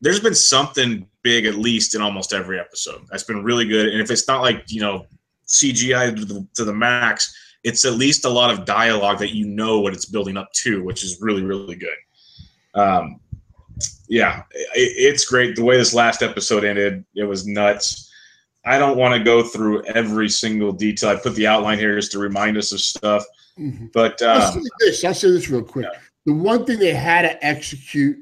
Speaker 2: There's been something big at least in almost every episode. That's been really good. And if it's not like, you know, CGI to the, to the max, it's at least a lot of dialogue that you know what it's building up to, which is really, really good. Um, yeah, it, it's great. The way this last episode ended, it was nuts. I don't want to go through every single detail. I put the outline here just to remind us of stuff. But
Speaker 3: I'll say
Speaker 2: um,
Speaker 3: this. I'll say this real quick. The one thing they had to execute,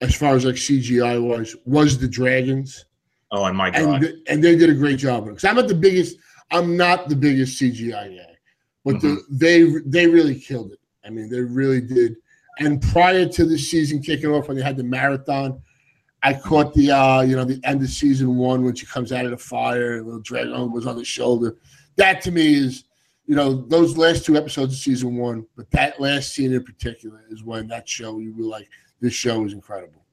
Speaker 3: as far as like CGI was, was the dragons.
Speaker 2: oh, and my God,
Speaker 3: and and they did a great job. Because I'm not the biggest, I'm not the biggest CGI guy, but the, they they really killed it. I mean, they really did. And prior to the season kicking off, when they had the marathon, I caught the uh, you know the end of season one when she comes out of the fire, and little dragon was on the shoulder. That to me is, you know, those last two episodes of season one, but that last scene in particular is when that show you were like, this show is incredible.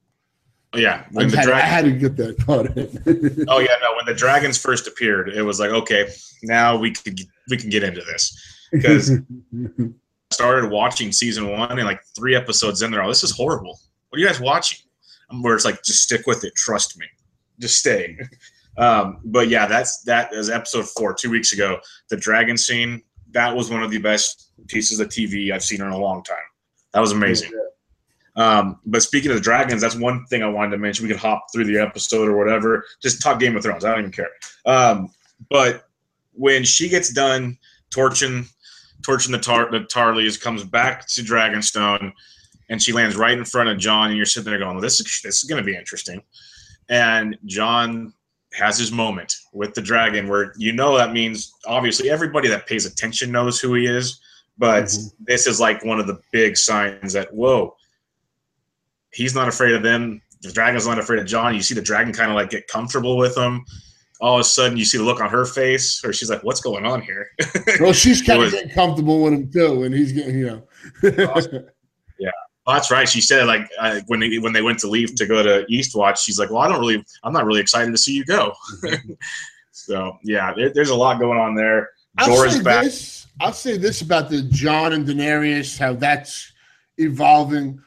Speaker 2: yeah,
Speaker 3: I,
Speaker 2: when the
Speaker 3: had, I had to get that in. [LAUGHS]
Speaker 2: oh yeah, no, when the dragons first appeared, it was like, okay, now we could we can get into this because I [LAUGHS] started watching season one and like three episodes in there, oh, this is horrible. What are you guys watching? Where it's like, just stick with it, trust me, just stay. [LAUGHS] Um, but yeah, that's that is episode four, two weeks ago. The dragon scene, that was one of the best pieces of TV I've seen in a long time. That was amazing. Um, but speaking of the dragons, that's one thing I wanted to mention. We could hop through the episode or whatever. Just talk Game of Thrones. I don't even care. Um, but when she gets done torching, torching the tar the Tarleys, comes back to Dragonstone, and she lands right in front of Jon, and you're sitting there going, well, "This is this is going to be interesting." And Jon has his moment with the dragon, where you know that means obviously everybody that pays attention knows who he is, but mm-hmm. this is like one of the big signs that whoa he's not afraid of them. The dragon's not afraid of jon You see the dragon kind of like get comfortable with him. All of a sudden, you see the look on her face, or she's like, "What's going on here?"
Speaker 3: well, she's [LAUGHS] kind of getting comfortable with him too, and he's getting, you know. [LAUGHS]
Speaker 2: yeah, well, that's right. She said like uh, when they when they went to leave to go to Eastwatch, she's like, "Well, I don't really, I'm not really excited to see you go." [LAUGHS] so yeah, there, there's a lot going on there.
Speaker 3: Jorah's back. This, I'll say this about the Jon and Daenerys, how that's evolving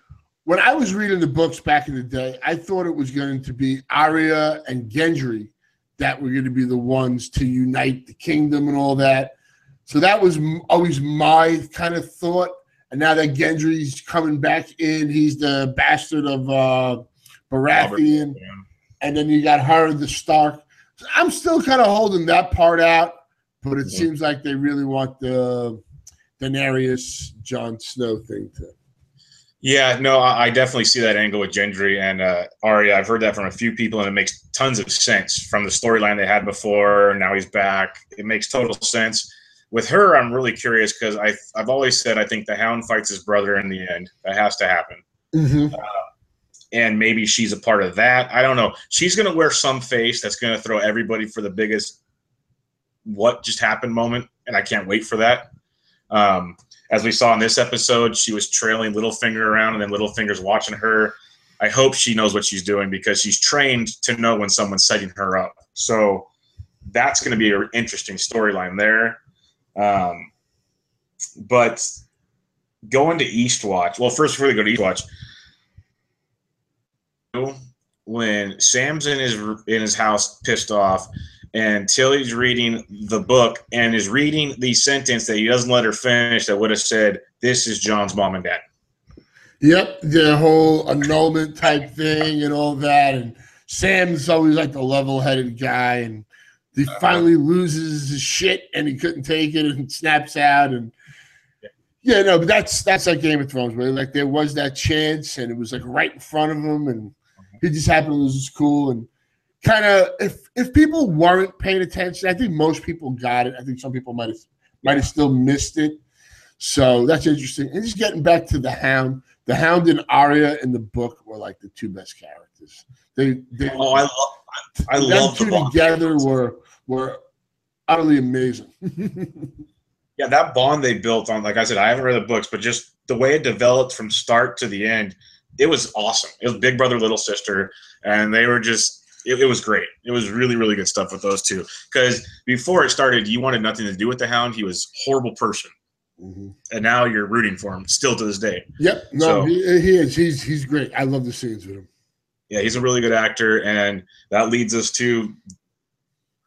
Speaker 3: when I was reading the books back in the day, I thought it was going to be Arya and Gendry that were going to be the ones to unite the kingdom and all that. So that was always my kind of thought. And now that Gendry's coming back in, he's the bastard of uh, Baratheon. yeah. And then you got her, the Stark. So I'm still kind of holding that part out, but it yeah. seems like they really want the Daenerys, Jon Snow thing to
Speaker 2: yeah, no, I definitely see that angle with Gendry and uh, Arya. I've heard that from a few people, and it makes tons of sense from the storyline they had before. Now he's back. It makes total sense. With her, I'm really curious because I I've always said I think the Hound fights his brother in the end. That has to happen. Mm-hmm. Uh, and maybe she's a part of that. I don't know. She's going to wear some face that's going to throw everybody for the biggest what just happened moment, and I can't wait for that. Um, as we saw in this episode, she was trailing Littlefinger around, and then Littlefinger's watching her. I hope she knows what she's doing because she's trained to know when someone's setting her up. So that's going to be an interesting storyline there. Um, but going to Eastwatch, well, first before we go to Eastwatch, when Sam's in his in his house, pissed off, and Gilly's reading the book and is reading the sentence that he doesn't let her finish that would have said, This is Jon's mom and dad.
Speaker 3: Yep, the whole annulment type thing and all that. And Sam's always like the level headed guy. And he uh-huh. finally loses his shit and he couldn't take it and snaps out. And yeah, no, but that's that's like Game of Thrones, where like there was that chance and it was like right in front of him and he just happened to lose his cool. And kind of if if people weren't paying attention, I think most people got it. I think some people might have might have still missed it. So that's interesting. And just getting back to the Hound, the Hound and Arya in the book were like the two best characters. They, they
Speaker 2: oh, I love, I, I love
Speaker 3: two the together were were utterly amazing. [LAUGHS]
Speaker 2: yeah, that bond they built on, like I said, I haven't read the books, but just the way it developed from start to the end, it was awesome. It was big brother, little sister, and they were just it, it, was great. It was really, really good stuff with those two. Because before it started, you wanted nothing to do with the Hound. He was horrible person, mm-hmm. and now you're rooting for him still to this day.
Speaker 3: Yep, no, so, he, he, is. He's he's great. I love the scenes with him.
Speaker 2: Yeah, he's a really good actor, and that leads us to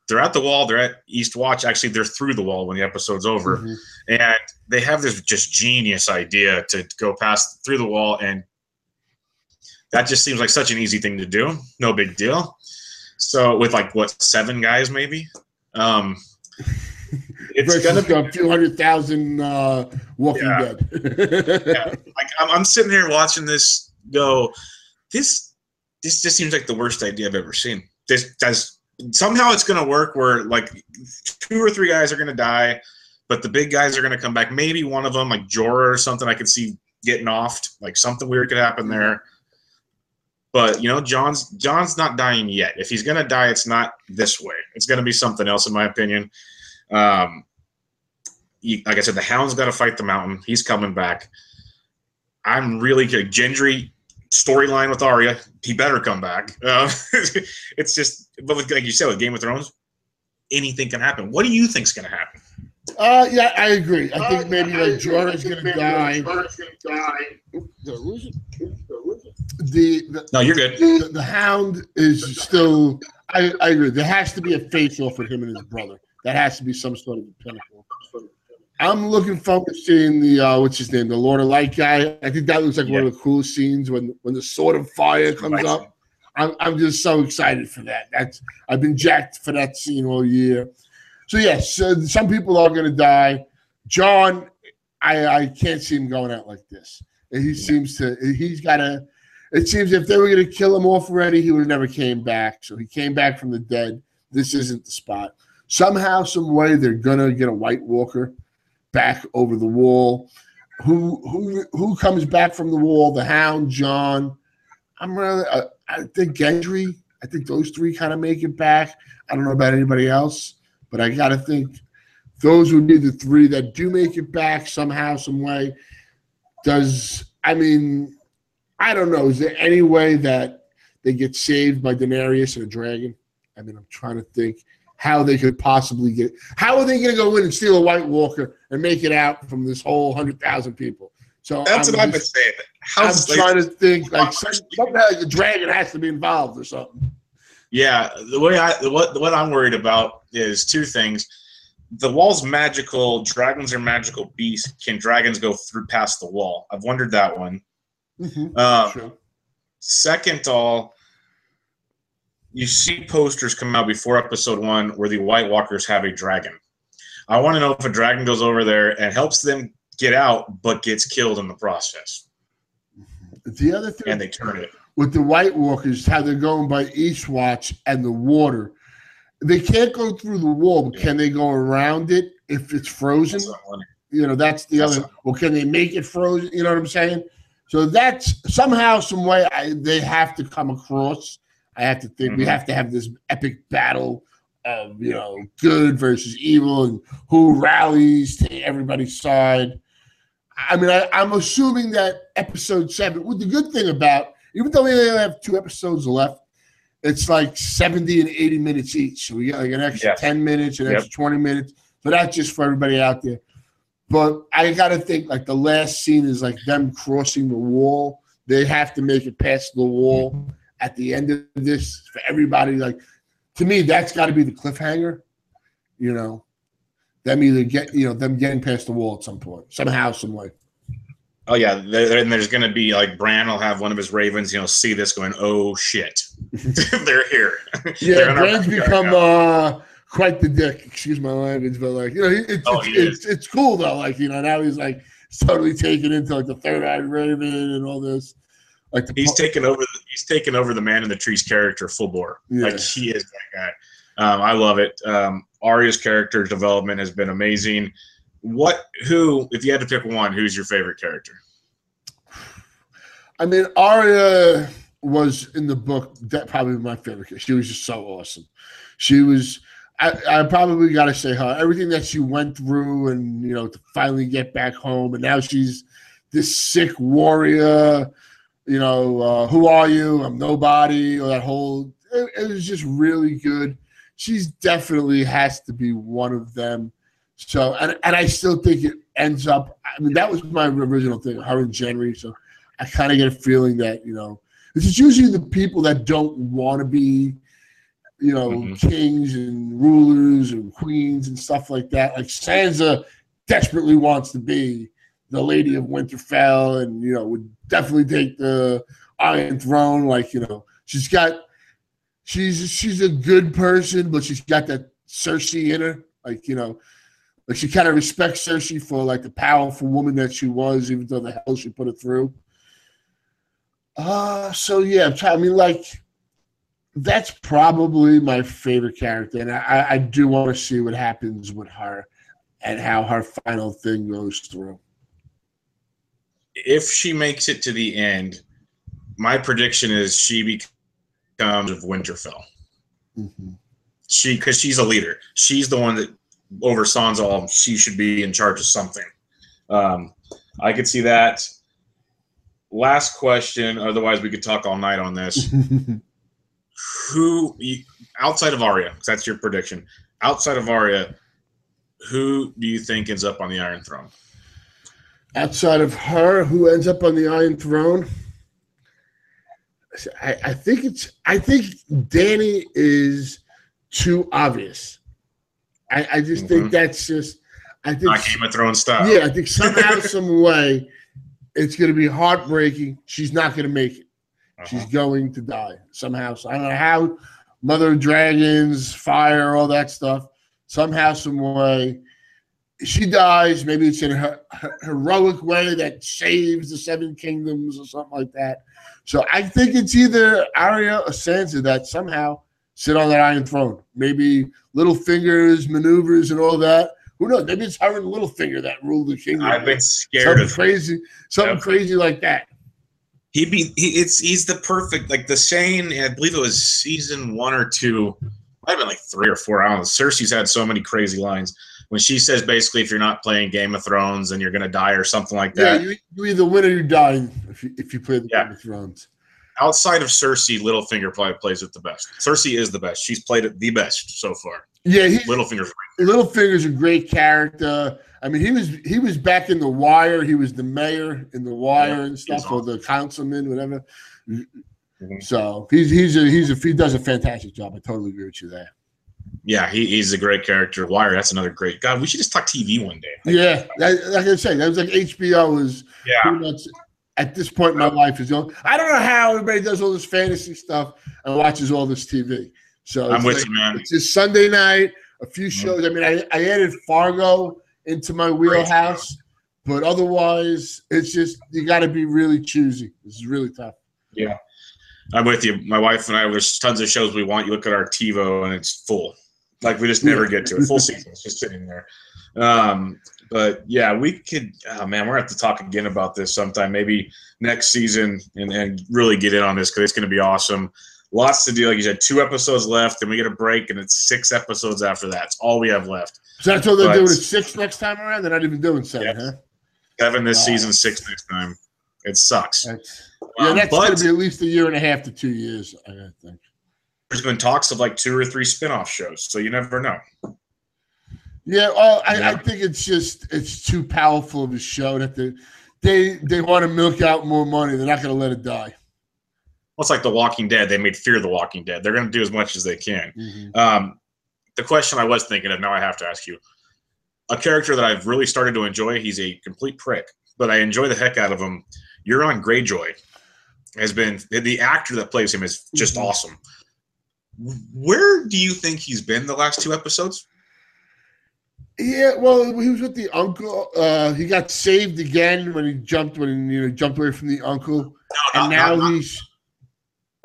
Speaker 2: they're at the wall. They're at Eastwatch. Actually, they're through the wall when the episode's over, mm-hmm. and they have this just genius idea to go past through the wall and that just seems like such an easy thing to do. No big deal. So with like what seven guys maybe, um, [LAUGHS]
Speaker 3: it's Versus gonna be a few hundred thousand uh, Walking yeah. Dead. [LAUGHS]
Speaker 2: yeah, like I'm, I'm sitting here watching this go. This this just seems like the worst idea I've ever seen. This does somehow it's gonna work where like two or three guys are gonna die, but the big guys are gonna come back. Maybe one of them, like Jorah or something, I could see getting off. Like something weird could happen there. But you know, Jon's Jon's not dying yet. If he's gonna die, it's not this way. It's gonna be something else, in my opinion. Um, like I said, the Hound's got to fight the Mountain. He's coming back. I'm really good. Gendry storyline with Arya. He better come back. Uh, [LAUGHS] it's just, but with, like you said, with Game of Thrones, anything can happen. What do you think's going to happen?
Speaker 3: Uh, yeah, I agree. I think uh, maybe like Jorah's going to die. Jorah's going to die. The, the,
Speaker 2: no, you're good.
Speaker 3: The, the, Hound is still. I, I agree. There has to be a face off for him and his brother. That has to be some sort of pinnacle. I'm looking forward to seeing the uh, what's his name, the Lord of Light guy. I think that looks like one of the coolest scenes when when the sword of fire comes up. I'm I'm just so excited for that. That's I've been jacked for that scene all year. So yes, uh, some people are going to die. Jon, I I can't see him going out like this. He seems to. He's got a. It seems if they were going to kill him off already, he would have never came back. So he came back from the dead. This isn't the spot. Somehow, some way, they're gonna get a White Walker back over the wall. Who who who comes back from the wall? The Hound, Jon. I'm really. Uh, I think Gendry. I think those three kind of make it back. I don't know about anybody else, but I got to think those would be the three that do make it back somehow, some way. Does I mean, I don't know. Is there any way that they get saved by Daenerys and a dragon? I mean, I'm trying to think how they could possibly get. How are they going to go in and steal a White Walker and make it out from this whole hundred thousand people? So
Speaker 2: that's
Speaker 3: I'm
Speaker 2: what I've been saying.
Speaker 3: How's I'm trying to think like somehow the dragon has to be involved or something.
Speaker 2: Yeah, the way I what what I'm worried about is two things. The wall's magical. Dragons are magical beasts. Can dragons go through past the wall? I've wondered that one. Mm-hmm. Um, second, all you see posters come out before episode one where the White Walkers have a dragon. I want to know if a dragon goes over there and helps them get out, but gets killed in the process.
Speaker 3: The other thing,
Speaker 2: and they turn it
Speaker 3: with the White Walkers, how they're going by Eastwatch and the water. They can't go through the wall, but can they go around it if it's frozen? You know, that's the that's other. Well, can they make it frozen? You know what I'm saying? So that's somehow, some way, I, they have to come across. I have to think mm-hmm. we have to have this epic battle of you know good versus evil and who rallies to everybody's side. I mean, I, am assuming that episode seven. Well, the good thing about even though we only have two episodes left, it's like 70 and 80 minutes each. So we got like an extra yes. 10 minutes, an yep. extra 20 minutes. So that's just for everybody out there. But I got to think like the last scene is like them crossing the wall. They have to make it past the wall at the end of this for everybody. Like to me, that's got to be the cliffhanger. You know, them either get you know them getting past the wall at some point somehow, some way.
Speaker 2: Oh yeah, there, and there's going to be like Bran will have one of his ravens, you know, see this going, oh shit, [LAUGHS] [LAUGHS] they're here.
Speaker 3: Yeah, they're Bran's become uh, quite the dick. Excuse my language, but like you know, it's oh, it's, it's, it's, cool though. Like you know, now he's like totally taken into like the third eye raven and all this.
Speaker 2: Like he's po- taken over. The, he's taken over the man in the trees character full bore. Yeah. Like he is that guy. Um, I love it. Um, Arya's character development has been amazing. What? Who? If you had to pick one, who's your favorite character?
Speaker 3: I mean, Arya was in the book that probably my favorite. She was just so awesome. She was. I, I probably got to say her everything that she went through, and you know, to finally get back home, and now she's this sick warrior. You know, uh, who are you? I'm nobody. Or that whole. It, it was just really good. She's definitely has to be one of them. So, and, and I still think it ends up. I mean, that was my original thing, her and. So, I kind of get a feeling that you know, it's usually the people that don't want to be, you know, mm-hmm. kings and rulers and queens and stuff like that. Like Sansa desperately wants to be the Lady of Winterfell, and you know, would definitely take the Iron Throne. Like you know, she's got, she's she's a good person, but she's got that Cersei in her. Like you know, like she kind of respects Cersei for like the powerful woman that she was, even though the hell she put it through. Uh so yeah, I mean like that's probably my favorite character, and I, I do want to see what happens with her and how her final thing goes through.
Speaker 2: If she makes it to the end, my prediction is she becomes of Winterfell. Mm-hmm. She because she's a leader. She's the one that over Sansa all. She should be in charge of something. Um, I could see that last question. Otherwise, we could talk all night on this. [LAUGHS] who outside of Arya? Because that's your prediction. Outside of Arya, who do you think ends up on the Iron Throne?
Speaker 3: Outside of her, who ends up on the Iron Throne? I, I think it's. I think Dany is too obvious. I, I just mm-hmm. think that's just. I think
Speaker 2: Not Game of Thrones style.
Speaker 3: Yeah, I think somehow, [LAUGHS] some way, it's going to be heartbreaking. She's not going to make it.
Speaker 2: Uh-huh.
Speaker 3: She's going to die somehow. So I don't know how. Mother of Dragons, fire, all that stuff. Somehow, some way, she dies. Maybe it's in a he- heroic way that saves the Seven Kingdoms or something like that. So I think it's either Arya or Sansa that somehow sit on that Iron Throne. Maybe Littlefinger's, maneuvers, and all that. Who knows? Maybe it's her and Littlefinger that rule the kingdom.
Speaker 2: I've been scared
Speaker 3: something
Speaker 2: of
Speaker 3: crazy, something
Speaker 2: Yep.
Speaker 3: crazy like that.
Speaker 2: He'd be he, it's he's the perfect like the saying. I believe it was season one or two. Might have been like three or four. I don't know. Cersei's had so many crazy lines when she says basically if you're not playing Game of Thrones and you're gonna die or something like
Speaker 3: Yeah,
Speaker 2: that.
Speaker 3: you, you either win or you die if you, if you play the
Speaker 2: Yeah.
Speaker 3: Game of Thrones.
Speaker 2: Outside of Cersei, Littlefinger probably plays it the best. Cersei is the best. She's played it the best so far.
Speaker 3: Yeah, he,
Speaker 2: Littlefinger's
Speaker 3: Littlefinger's a great character. I mean, he was he was back in The Wire. He was the mayor in The Wire
Speaker 2: Yeah,
Speaker 3: and stuff, or the councilman, whatever.
Speaker 2: Mhm.
Speaker 3: So he's he's a he's a he does a fantastic job. I totally agree with you there.
Speaker 2: Yeah, he, he's a great character. Wire, that's another great. God, we should just talk TV one day.
Speaker 3: Yeah, that, like I say, that was like HBO is
Speaker 2: Yeah,
Speaker 3: much at this point in my life is going. I don't know how everybody does all this fantasy stuff and watches all this TV. So
Speaker 2: I'm with
Speaker 3: like-
Speaker 2: you, man.
Speaker 3: It's just Sunday night, a few
Speaker 2: Mhm.
Speaker 3: shows. I mean, I, I added Fargo into my wheelhouse, but otherwise, it's just you got to be really choosy. This is really tough. Yeah.
Speaker 2: I'm with you. My wife and I, there's tons of shows we want. You look at our TiVo and it's full. Like we just never get to it. Full season. It's just sitting there. Um, but yeah, we could. Oh man, we're gonna have to talk again about this sometime. Maybe next season and, and really get in on this because it's gonna be awesome. Lots to do. Like you said, two episodes left, and we get a break, and it's six episodes after that. It's all we have left.
Speaker 3: So that's what they're
Speaker 2: But-
Speaker 3: doing. Six next time around. They're not even doing seven,
Speaker 2: Yep.
Speaker 3: huh?
Speaker 2: Seven this
Speaker 3: Wow.
Speaker 2: season, six next time. It sucks.
Speaker 3: That's, yeah,
Speaker 2: Um,
Speaker 3: that's going to be at least a year and a half to two years. I think.
Speaker 2: There's been talks of like two or three spin-off shows, so you never know.
Speaker 3: Yeah, well, I, I think it's just it's too powerful of a show that they they they want to milk out more money. They're not going to let it die.
Speaker 2: Well, it's like The Walking Dead. They made Fear the Walking Dead. They're going to do as much as they can.
Speaker 3: Mhm.
Speaker 2: Um, the question I was thinking of now, I have to ask you: a character that I've really started to enjoy. He's a complete prick, but I enjoy the heck out of him. Euron Greyjoy has been the actor that plays him is just
Speaker 3: Mhm.
Speaker 2: awesome. Where do you think he's been the last two episodes?
Speaker 3: Yeah, well, he was with the uncle. Uh, he got saved again when he jumped when he you know jumped away from the uncle,
Speaker 2: No,
Speaker 3: and now
Speaker 2: not, not,
Speaker 3: he's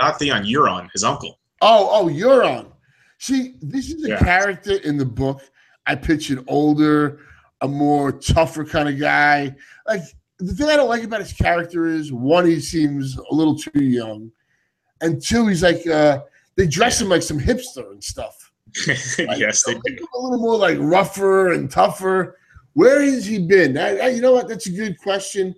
Speaker 2: not Theon. Euron, his uncle.
Speaker 3: oh oh Euron. See, this is a
Speaker 2: Yeah.
Speaker 3: character in the book. I pictured older, a more tougher kind of guy. Like the thing I don't like about his character is one, he seems a little too young, and two, he's like uh, they dress him like some hipster and stuff. [LAUGHS] Like,
Speaker 2: yes, they
Speaker 3: make
Speaker 2: do.
Speaker 3: him A little more like rougher and tougher. Where has he been? I, I- you know what? That's a good question.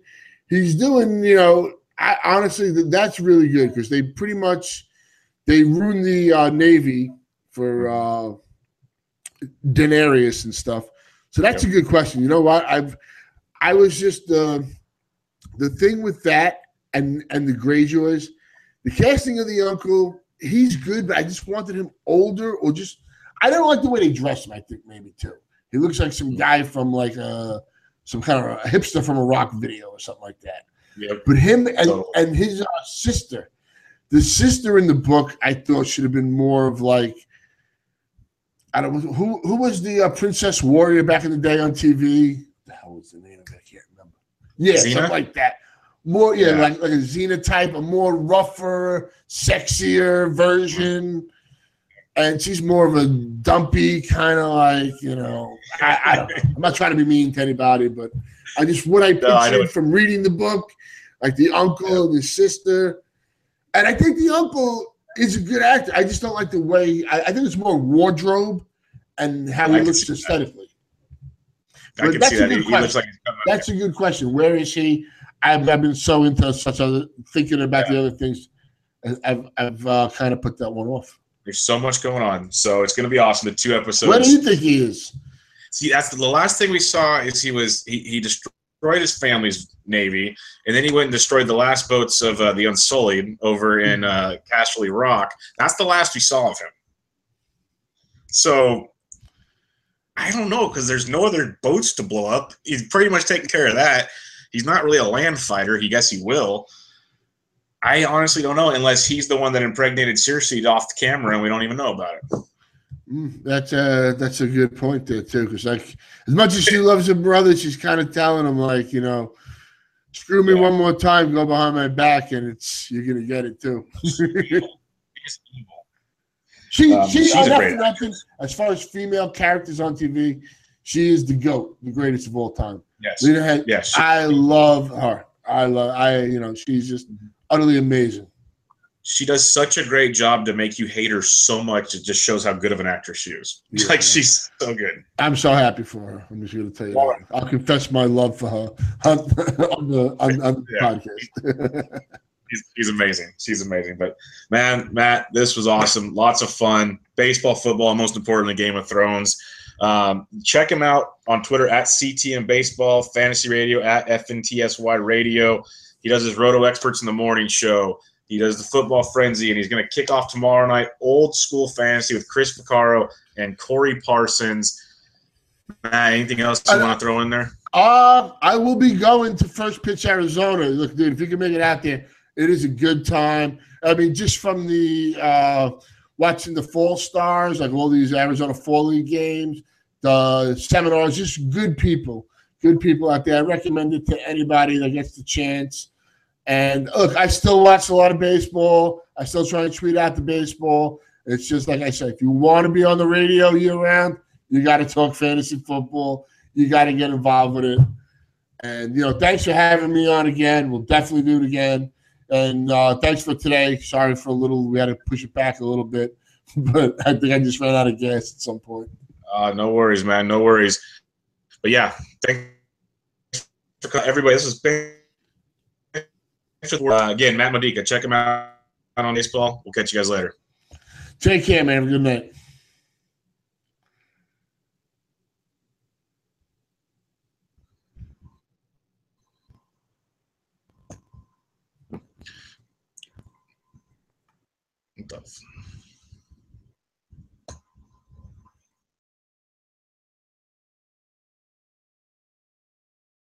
Speaker 3: He's doing, you know, I, honestly, that, that's really good because they pretty much they ruined the uh, Navy for uh, Daenerys and stuff. So that's a good question. You know what? I've I was just uh, the thing with that and and the Greyjoys, the casting of the uncle. He's good, but I just wanted him older or just I don't like the way they dress him. I think maybe too. He looks like some guy from like a some kind of a hipster from a rock video or something like that.
Speaker 2: Yep.
Speaker 3: But him and
Speaker 2: Totally.
Speaker 3: and his uh, sister, the sister in the book, I thought should have been more of like I don't know who who was the uh, princess warrior back in the day on TV. The hell was the name of it? I can't remember. Yeah,
Speaker 2: Xena?
Speaker 3: something like that. More yeah,
Speaker 2: Yeah.
Speaker 3: like like a Xena type, a more rougher, sexier version. And she's more of a dumpy kind of like you know. I, I don't know. I'm not trying to be mean to anybody, but I just what I pictured
Speaker 2: No, I
Speaker 3: from reading the book, like the uncle and the sister, and I think the uncle is a good actor. I just don't like the way. I, I think it's more wardrobe and how
Speaker 2: I
Speaker 3: he
Speaker 2: can
Speaker 3: looks
Speaker 2: that.
Speaker 3: aesthetically.
Speaker 2: I
Speaker 3: But
Speaker 2: can
Speaker 3: that's a
Speaker 2: that.
Speaker 3: good question.
Speaker 2: like.
Speaker 3: That's a good question. Where is he? I've, I've been so into such other thinking about the other things. I've I've uh, kind of put that one off.
Speaker 2: There's so much going on, so it's going to be awesome. The two episodes.
Speaker 3: Where do you think he is?
Speaker 2: See, that's the, the last thing we saw is he was he, he destroyed his family's navy, and then he went and destroyed the last boats of uh, the Unsullied over in uh, Casterly Rock. That's the last we saw of him. So, I I don't know because there's no other boats to blow up. He's pretty much taken care of that. He's not really a land fighter. He guess he will. I honestly don't know unless he's the one that impregnated Cersei off the camera and we don't even know about it.
Speaker 3: Mm, that's a that's a good point there too, because like as much as she loves her brother, she's kind of telling him like you know, screw me yeah. one more time, go behind my back, and it's you're gonna get it too. [LAUGHS] she um, she nothing, as far as female characters on TV, she is the goat, the greatest of all time.
Speaker 2: Yes, Lena
Speaker 3: yes, I love her. I love I you know she's just mm-hmm. utterly amazing.
Speaker 2: She does such a great job to make you hate her so much. It just shows how good of an actress she is. [LAUGHS] Yeah, like she's so good.
Speaker 3: I'm so happy for her. I'm just going to tell you. Right. I'll confess my love for her on, [LAUGHS] on the, on, on the [LAUGHS] yeah.
Speaker 2: podcast. She's, she's amazing. She's amazing. But man, Matt, this was awesome. Lots of fun. Baseball, football, most importantly, Game of Thrones. Um, check him out on Twitter at CTM Baseball, Fantasy Radio at FNTSY Radio. He does his Roto Experts in the Morning show. He does the Football Frenzy, and he's going to kick off tomorrow night old school fantasy with Chris Picaro and Corey Parsons. Matt, anything else you want to throw in there?
Speaker 3: Uh, I will be going to First Pitch Arizona. Look, dude, if you can make it out there, it is a good time. I mean, just from the uh, watching the Fall Stars, like all these Arizona Fall League games, the seminars, just good people good people out there. I recommend it to anybody that gets the chance. And look, I still watch a lot of baseball. I still try to tweet out the baseball. It's just like I said, if you want to be on the radio year round, you got to talk fantasy football. You got to get involved with it. And you know, thanks for having me on again. We'll definitely do it again. And uh, thanks for today. Sorry for a little. We had to push it back a little bit, [LAUGHS] but I think I just ran out of gas at some point.
Speaker 2: Uh, no worries, man. No worries. But yeah, thanks for everybody. This is been uh, again Matt Modica. Check him out on baseball. We'll catch you guys later.
Speaker 3: Take care, man. Good night.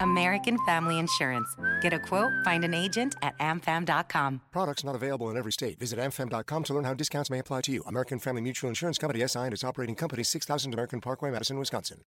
Speaker 4: American Family Insurance. Get a quote, find an agent at amfam.com.
Speaker 5: Products not available in every state. Visit amfam.com to learn how discounts may apply to you. American Family Mutual Insurance Company SI and its operating company 6000 American Parkway, Madison, Wisconsin.